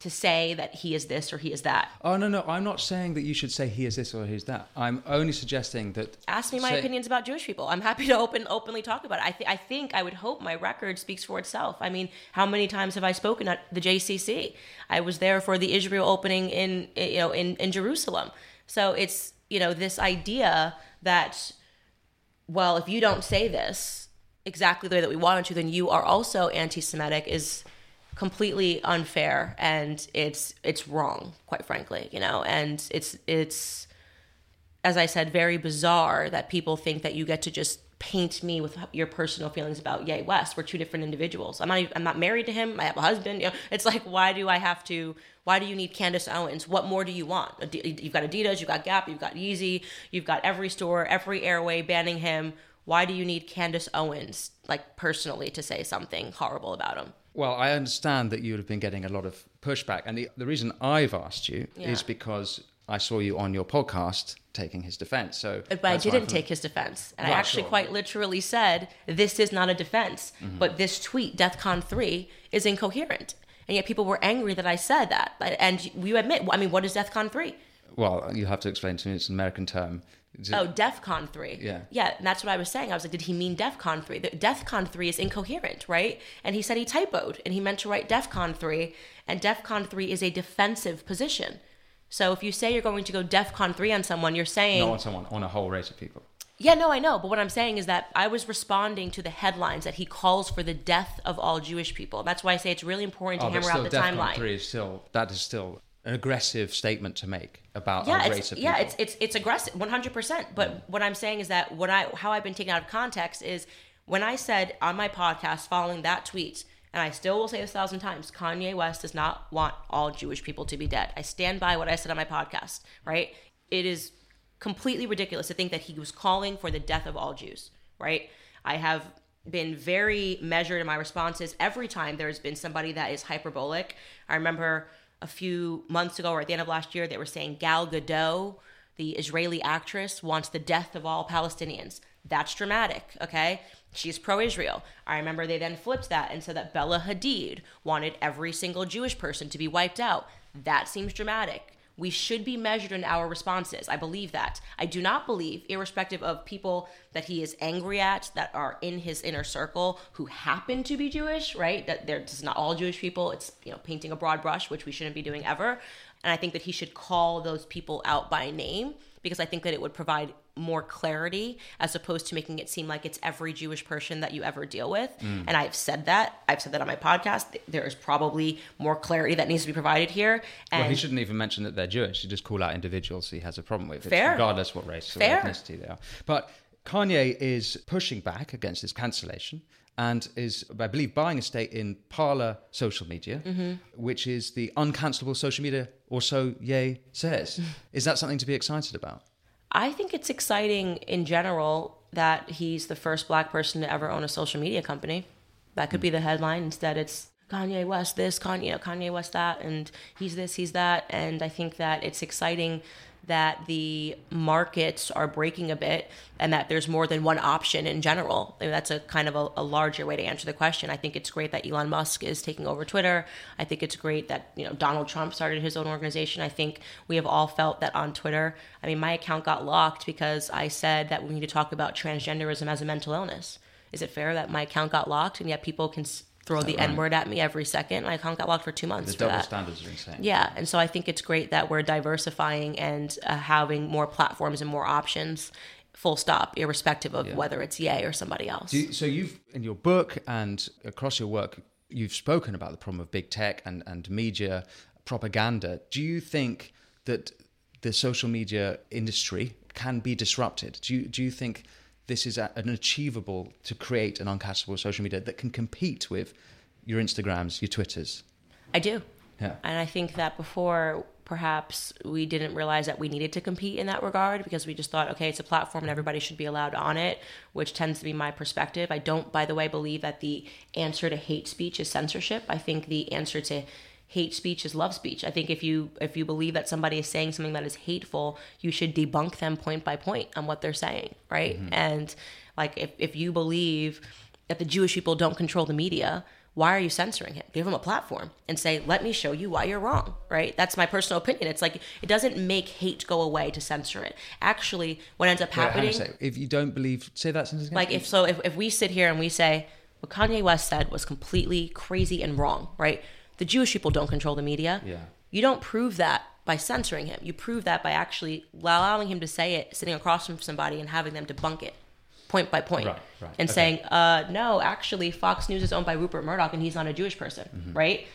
[SPEAKER 2] to say that he is this or he is that
[SPEAKER 1] Oh no, no, I'm not saying that you should say he is this or he is that. I'm only suggesting that.
[SPEAKER 2] ask me my
[SPEAKER 1] say-
[SPEAKER 2] opinions about Jewish people. I'm happy to open openly talk about it. I, th- I think I would hope my record speaks for itself. I mean, how many times have I spoken at the JCC? I was there for the Israel opening in you know in in Jerusalem. So it's you know this idea that well, if you don't say this exactly the way that we wanted to, then you are also anti-Semitic is completely unfair and it's it's wrong, quite frankly, you know, and it's it's as I said, very bizarre that people think that you get to just paint me with your personal feelings about Ye West. We're two different individuals. I'm not. I'm not married to him. I have a husband. You know, it's like, why do I have to? Why do you need Candace Owens? What more do you want? You've got Adidas. You've got Gap. You've got Yeezy. You've got every store, every airway banning him. Why do you need Candace Owens, like personally, to say something horrible about him?
[SPEAKER 1] Well, I understand that you would have been getting a lot of pushback, and the, the reason I've asked you
[SPEAKER 2] Yeah.
[SPEAKER 1] is because I saw you on your podcast taking his defense. So,
[SPEAKER 2] But I didn't take his defense. And I actually
[SPEAKER 1] sure.
[SPEAKER 2] quite literally said, this is not a defense.
[SPEAKER 1] Mm-hmm.
[SPEAKER 2] But this tweet, DEFCON 3, is incoherent. And yet people were angry that I said that. And you admit, I mean, what is DEFCON 3?
[SPEAKER 1] Well, you have to explain to me. It's an American term.
[SPEAKER 2] Oh, DEFCON 3.
[SPEAKER 1] Yeah.
[SPEAKER 2] Yeah, and that's what I was saying. I was like, did he mean DEFCON 3? The DEFCON 3 is incoherent, right? And he said he typoed and he meant to write DEFCON 3. And DEFCON 3 is a defensive position. So if you say you're going to go DEFCON 3 on someone, you're saying.
[SPEAKER 1] not on someone, on a whole race of people.
[SPEAKER 2] Yeah, no, I know. But what I'm saying is that I was responding to the headlines that he calls for the death of all Jewish people. That's why I say it's really important to
[SPEAKER 1] Oh,
[SPEAKER 2] hammer out the
[SPEAKER 1] DEFCON
[SPEAKER 2] timeline.
[SPEAKER 1] three is still that is still an aggressive statement to make about
[SPEAKER 2] yeah,
[SPEAKER 1] race
[SPEAKER 2] it's,
[SPEAKER 1] of
[SPEAKER 2] yeah,
[SPEAKER 1] people.
[SPEAKER 2] it's it's it's aggressive, one hundred percent. But what I'm saying is that what I how I've been taken out of context is when I said on my podcast following that tweet, and I still will say this a thousand times, Kanye West does not want all Jewish people to be dead. I stand by what I said on my podcast. Right? It is completely ridiculous to think that he was calling for the death of all Jews. Right? I have been very measured in my responses every time there's been somebody that is hyperbolic. I remember a few months ago or at the end of last year they were saying Gal Gadot, the Israeli actress, wants the death of all Palestinians. That's dramatic, okay? She's pro Israel. I remember they then flipped that and said that Bella Hadid wanted every single Jewish person to be wiped out. That seems dramatic. We should be measured in our responses. I believe that. I do not believe, irrespective of people that he is angry at that are in his inner circle who happen to be Jewish, right? That they're just not all Jewish people. It's you know painting a broad brush, which we shouldn't be doing ever. And I think that he should call those people out by name because I think that it would provide more clarity as opposed to making it seem like it's every Jewish person that you ever deal with. Mm. And I've said that. I've said that on my podcast. There is probably more clarity that needs to be provided here. And
[SPEAKER 1] well, he shouldn't even mention that they're Jewish. He just call out individuals he has a problem with,
[SPEAKER 2] Fair.
[SPEAKER 1] regardless what race or
[SPEAKER 2] Fair.
[SPEAKER 1] ethnicity they are. But Kanye is pushing back against this cancellation and is, I believe, buying a stake in Parler Social Media,
[SPEAKER 2] Mm-hmm.
[SPEAKER 1] which is the uncancelable social media, or so Ye says. is that something to be excited about?
[SPEAKER 2] I think it's exciting in general that he's the first black person to ever own a social media company. That could be the headline. Instead, it's Kanye West this, Kanye, Kanye West that, and he's this, he's that. And I think that it's exciting that the markets are breaking a bit and that there's more than one option in general. I mean, that's a kind of a, a larger way to answer the question. I think it's great that Elon Musk is taking over Twitter. I think it's great that, you know, Donald Trump started his own organization. I think we have all felt that on Twitter. I mean, my account got locked because I said that we need to talk about transgenderism as a mental illness. Is it fair that my account got locked and yet people can throw the N word at me every second? My account got locked for two months
[SPEAKER 1] The double
[SPEAKER 2] that.
[SPEAKER 1] standards are insane.
[SPEAKER 2] Yeah, and so I think it's great that we're diversifying and uh, having more platforms and more options full stop, irrespective of
[SPEAKER 1] Yeah.
[SPEAKER 2] whether it's Ye or somebody else.
[SPEAKER 1] You, so you've in your book and across your work, you've spoken about the problem of big tech and, and media propaganda. Do you think that the social media industry can be disrupted? Do you, do you think this is a- an achievable to create an uncatchable social media that can compete with your Instagrams, your Twitters?
[SPEAKER 2] I do.
[SPEAKER 1] Yeah.
[SPEAKER 2] And I think that before, perhaps we didn't realize that we needed to compete in that regard because we just thought, okay, it's a platform and everybody should be allowed on it, which tends to be my perspective. I don't, by the way, believe that the answer to hate speech is censorship. I think the answer to hate speech is love speech. I think if you if you believe that somebody is saying something that is hateful, you should debunk them point by point on what they're saying, right? Mm-hmm. And like if if you believe that the Jewish people don't control the media, why are you censoring him? Give him a platform and say, let me show you why you're wrong, right? That's my personal opinion. It's like, it doesn't make hate go away to censor it. Actually, what ends up
[SPEAKER 1] Wait, hang on a
[SPEAKER 2] happening,
[SPEAKER 1] sec. If you don't believe, say that sentence again.
[SPEAKER 2] like if so, if, if we sit here and we say, what Kanye West said was completely crazy and wrong, right? The Jewish people don't control the media.
[SPEAKER 1] Yeah.
[SPEAKER 2] You don't prove that by censoring him. You prove that by actually allowing him to say it, sitting across from somebody and having them debunk it point by point.
[SPEAKER 1] Right, right.
[SPEAKER 2] And
[SPEAKER 1] Okay.
[SPEAKER 2] saying, uh, no, actually, Fox News is owned by Rupert Murdoch and he's not a Jewish person,
[SPEAKER 1] Mm-hmm.
[SPEAKER 2] right?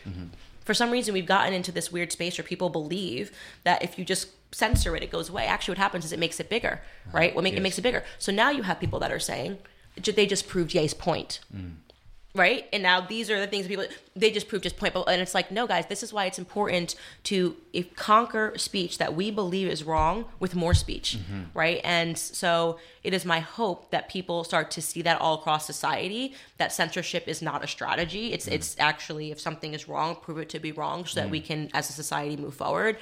[SPEAKER 2] For some reason, we've gotten into this weird space where people believe that if you just censor it, it goes away. Actually, what happens is it makes it bigger, right? What make,
[SPEAKER 1] Yes.
[SPEAKER 2] It makes it bigger. So now you have people that are saying, they just proved Ye's point.
[SPEAKER 1] Mm.
[SPEAKER 2] Right. And now these are the things people, they just proved his point. But, and it's like, no, guys, this is why it's important to if, conquer speech that we believe is wrong with more speech.
[SPEAKER 1] Mm-hmm.
[SPEAKER 2] Right. And so it is my hope that people start to see that all across society that censorship is not a strategy. It's,
[SPEAKER 1] Mm.
[SPEAKER 2] it's actually, if something is wrong, prove it to be wrong so that we can, as a society, move forward.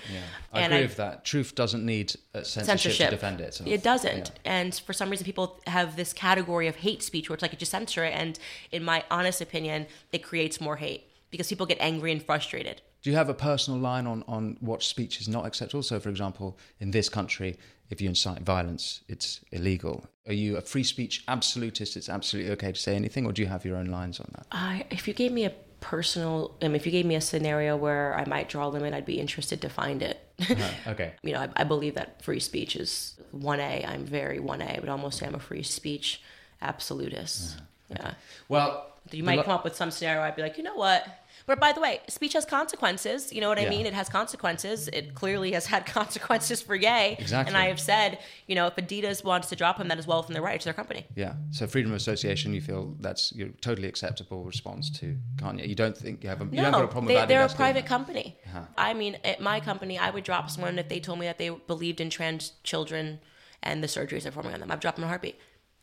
[SPEAKER 1] I
[SPEAKER 2] and
[SPEAKER 1] agree
[SPEAKER 2] I-
[SPEAKER 1] with that. Truth doesn't need uh, censorship,
[SPEAKER 2] censorship.
[SPEAKER 1] to defend itself.
[SPEAKER 2] It doesn't.
[SPEAKER 1] Yeah.
[SPEAKER 2] And for some reason, people have this category of hate speech where it's like you just censor it. And in my honest opinion, it creates more hate because people get angry and frustrated.
[SPEAKER 1] Do you have a personal line on, on what speech is not acceptable? So, for example, in this country, if you incite violence, it's illegal. Are you a free speech absolutist? It's absolutely okay to say anything, or do you have your own lines on that?
[SPEAKER 2] I, if you gave me a personal, um, if you gave me a scenario where I might draw a limit, I'd be interested to find it.
[SPEAKER 1] Okay.
[SPEAKER 2] you know, I, I believe that free speech is 1A. I'm very 1A. I would almost say I'm a free speech absolutist. Yeah.
[SPEAKER 1] Well,
[SPEAKER 2] You might come up with some scenario. I'd be like, you know what? But by the way, speech has consequences. You know what I
[SPEAKER 1] Yeah.
[SPEAKER 2] mean? It has consequences. It clearly has had consequences for Ye.
[SPEAKER 1] Exactly.
[SPEAKER 2] And I have said, you know, if Adidas wants to drop him, that is well within their right. It's their company.
[SPEAKER 1] Yeah. So, freedom of association, you feel that's your totally acceptable response to Kanye. You don't think you have a, you haven't got a problem
[SPEAKER 2] they,
[SPEAKER 1] with
[SPEAKER 2] they're a private
[SPEAKER 1] that?
[SPEAKER 2] company. Uh-huh. I mean, at my company, I would drop someone if they told me that they believed in trans children and the surgeries they're performing on them. I'd drop them in a heartbeat.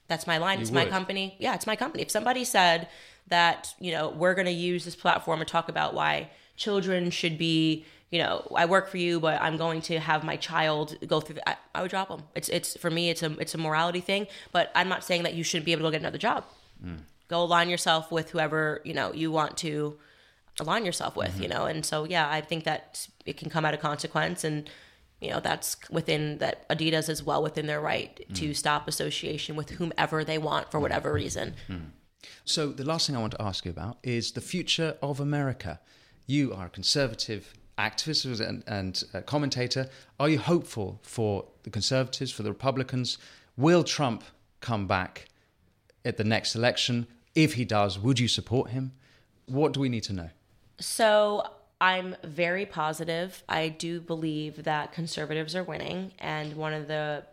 [SPEAKER 2] That's my line. it's my company. Yeah, it's my company. If somebody said that, you know, we're going to use this platform to talk about why children should be, you know, I work for you, but I'm going to have my child go through. The, I, I would drop them. It's it's for me. It's a it's a morality thing. But I'm not saying that you shouldn't be able to go get another job. Mm. Go align yourself with whoever you know you want to align yourself with, mm-hmm. you know. And so, yeah, I think that it can come out of consequence, and you know that's within that Adidas is well within their right mm. to stop association with whomever they want for mm. whatever reason. Mm.
[SPEAKER 1] So, the last thing I want to ask you about is the future of America. You are a conservative activist and, and a uh, commentator. Are you hopeful for the conservatives, for the Republicans? Will Trump come back at the next election? If he does, would you support him? What do we need to know?
[SPEAKER 2] So I'm very positive. I do believe that conservatives are winning, and one of the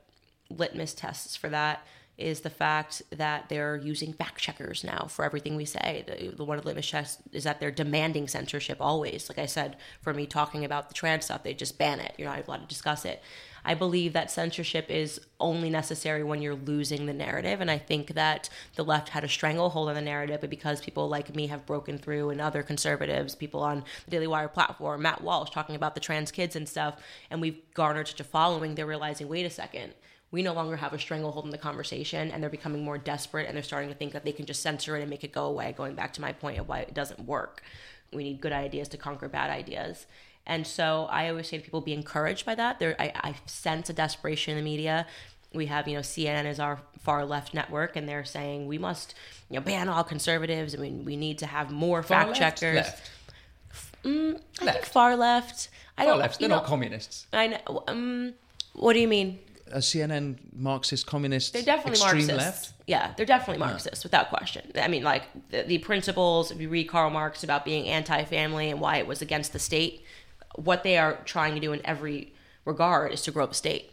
[SPEAKER 2] litmus tests for that is the fact that they're using fact checkers now for everything we say. The, one of the litmus tests is that they're demanding censorship always. Like I said, for me talking about the trans stuff, they just ban it. You're not allowed to discuss it. I believe that censorship is only necessary when you're losing the narrative. And I think that the left had a stranglehold on the narrative, but because people like me have broken through and other conservatives, people on the Daily Wire platform, Matt Walsh talking about the trans kids and stuff, and we've garnered such a following, they're realizing, wait a second. We no longer have a stranglehold in the conversation, and they're becoming more desperate, and they're starting to think that they can just censor it and make it go away. Going back to my point of why it doesn't work, we need good ideas to conquer bad ideas. And so I always say to people, be encouraged by that. There, I, I sense a desperation in the media. We have, you know, CNN is our far left network, and they're saying we must, you know, ban all conservatives. I mean, we need to have more fact
[SPEAKER 1] left,
[SPEAKER 2] checkers.
[SPEAKER 1] Left.
[SPEAKER 2] I think far left. I
[SPEAKER 1] Far
[SPEAKER 2] don't.
[SPEAKER 1] left. They're
[SPEAKER 2] know,
[SPEAKER 1] not communists.
[SPEAKER 2] I know. Um, what do you mean?
[SPEAKER 1] a CNN Marxist communist
[SPEAKER 2] They're definitely
[SPEAKER 1] extreme
[SPEAKER 2] Marxists.
[SPEAKER 1] left?
[SPEAKER 2] Yeah, they're definitely Marxists without question. I mean, like the, the principles. If you read Karl Marx about being anti-family and why it was against the state, what they are trying to do in every regard is to grow the state.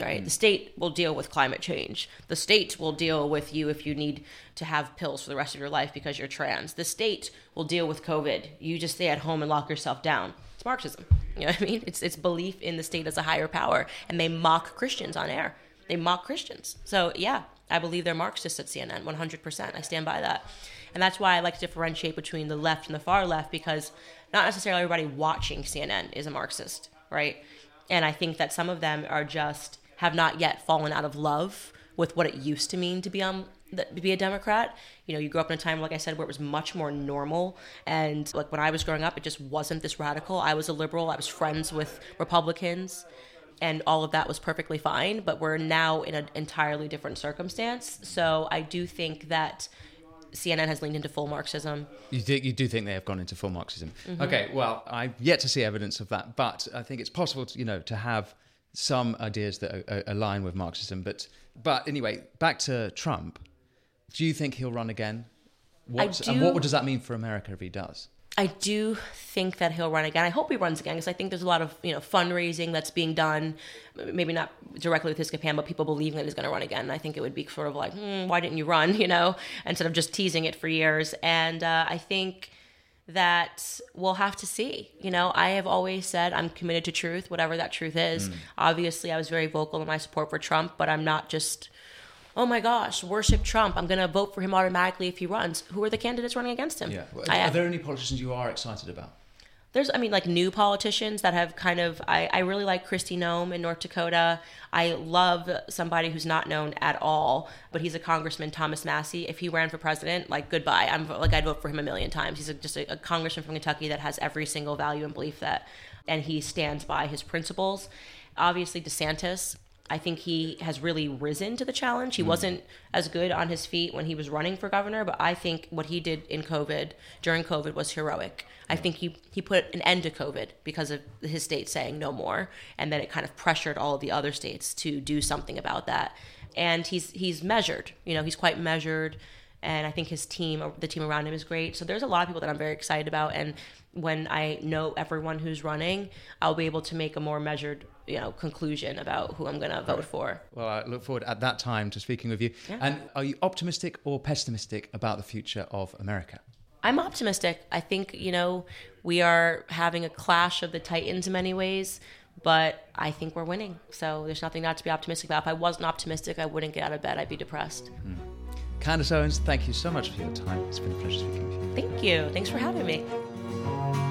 [SPEAKER 2] Right, mm. the state will deal with climate change. The state will deal with you if you need to have pills for the rest of your life because you're trans. The state will deal with COVID. You just stay at home and lock yourself down. It's Marxism. You know what I mean? It's it's belief in the state as a higher power, and they mock Christians on air. They mock Christians. So yeah, I believe they're Marxists at CNN, 100%. I stand by that. And that's why I like to differentiate between the left and the far left because not necessarily everybody watching CNN is a Marxist, right? And I think that some of them are just have not yet fallen out of love with what it used to mean to be on to be a Democrat. You know, you grew up in a time, like I said, where it was much more normal. And like when I was growing up, it just wasn't this radical. I was a liberal. I was friends with Republicans and all of that was perfectly fine. But we're now in an entirely different circumstance. So I do think that CNN has leaned into full Marxism.
[SPEAKER 1] You do, you do think they have gone into full Marxism?
[SPEAKER 2] Mm-hmm.
[SPEAKER 1] Okay, well, I've yet to see evidence of that, but I think it's possible, to, you know, to have some ideas that a- a- align with Marxism. But, but anyway, back to Trump. Do you think he'll run again? What, And
[SPEAKER 2] do-
[SPEAKER 1] what does that mean for America if he does?
[SPEAKER 2] I do think that he'll run again. I hope he runs again because I think there's a lot of you know fundraising that's being done. Maybe not directly with his campaign, but people believing that he's going to run again. I think it would be sort of like, hmm, why didn't you run? You know, instead of just teasing it for years. And uh, I think that we'll have to see. You know, I have always said I'm committed to truth, whatever that truth is. Obviously, I was very vocal in my support for Trump, but I'm not just. Oh my gosh, worship Trump. I'm going to vote for him automatically if he runs. Who are the candidates running against him? I-
[SPEAKER 1] Are there any politicians you are excited about?
[SPEAKER 2] there's i mean like new politicians that have kind of i, I really like kristi noem in north dakota i love somebody who's not known at all but he's a congressman thomas massie if he ran for president like goodbye i'm like i'd vote for him a million times he's a, just a, a congressman from kentucky that has every single value and belief that and he stands by his principles obviously desantis I think he has really risen to the challenge. He hmm. wasn't as good on his feet when he was running for governor, but I think what he did in COVID, during COVID, was heroic. I think he, he put an end to COVID because of his state saying no more, and then it kind of pressured all of the other states to do something about that. And he's he's measured, you know, he's quite measured, and I think his team, the team around him, is great. So there's a lot of people that I'm very excited about, and when I know everyone who's running, I'll be able to make a more measured, you know, conclusion about who I'm going to vote for.
[SPEAKER 1] Well, I look forward at that time to speaking with you.
[SPEAKER 2] Yeah.
[SPEAKER 1] And are you optimistic or pessimistic about the future of America?
[SPEAKER 2] I'm optimistic. I think, you know, we are having a clash of the titans in many ways, but I think we're winning. So there's nothing not to be optimistic about. If I wasn't optimistic, I wouldn't get out of bed. I'd be depressed. Hmm.
[SPEAKER 1] Candace Owens, thank you so much for your time. It's been a pleasure speaking with you.
[SPEAKER 2] Thank you. Thanks for having me.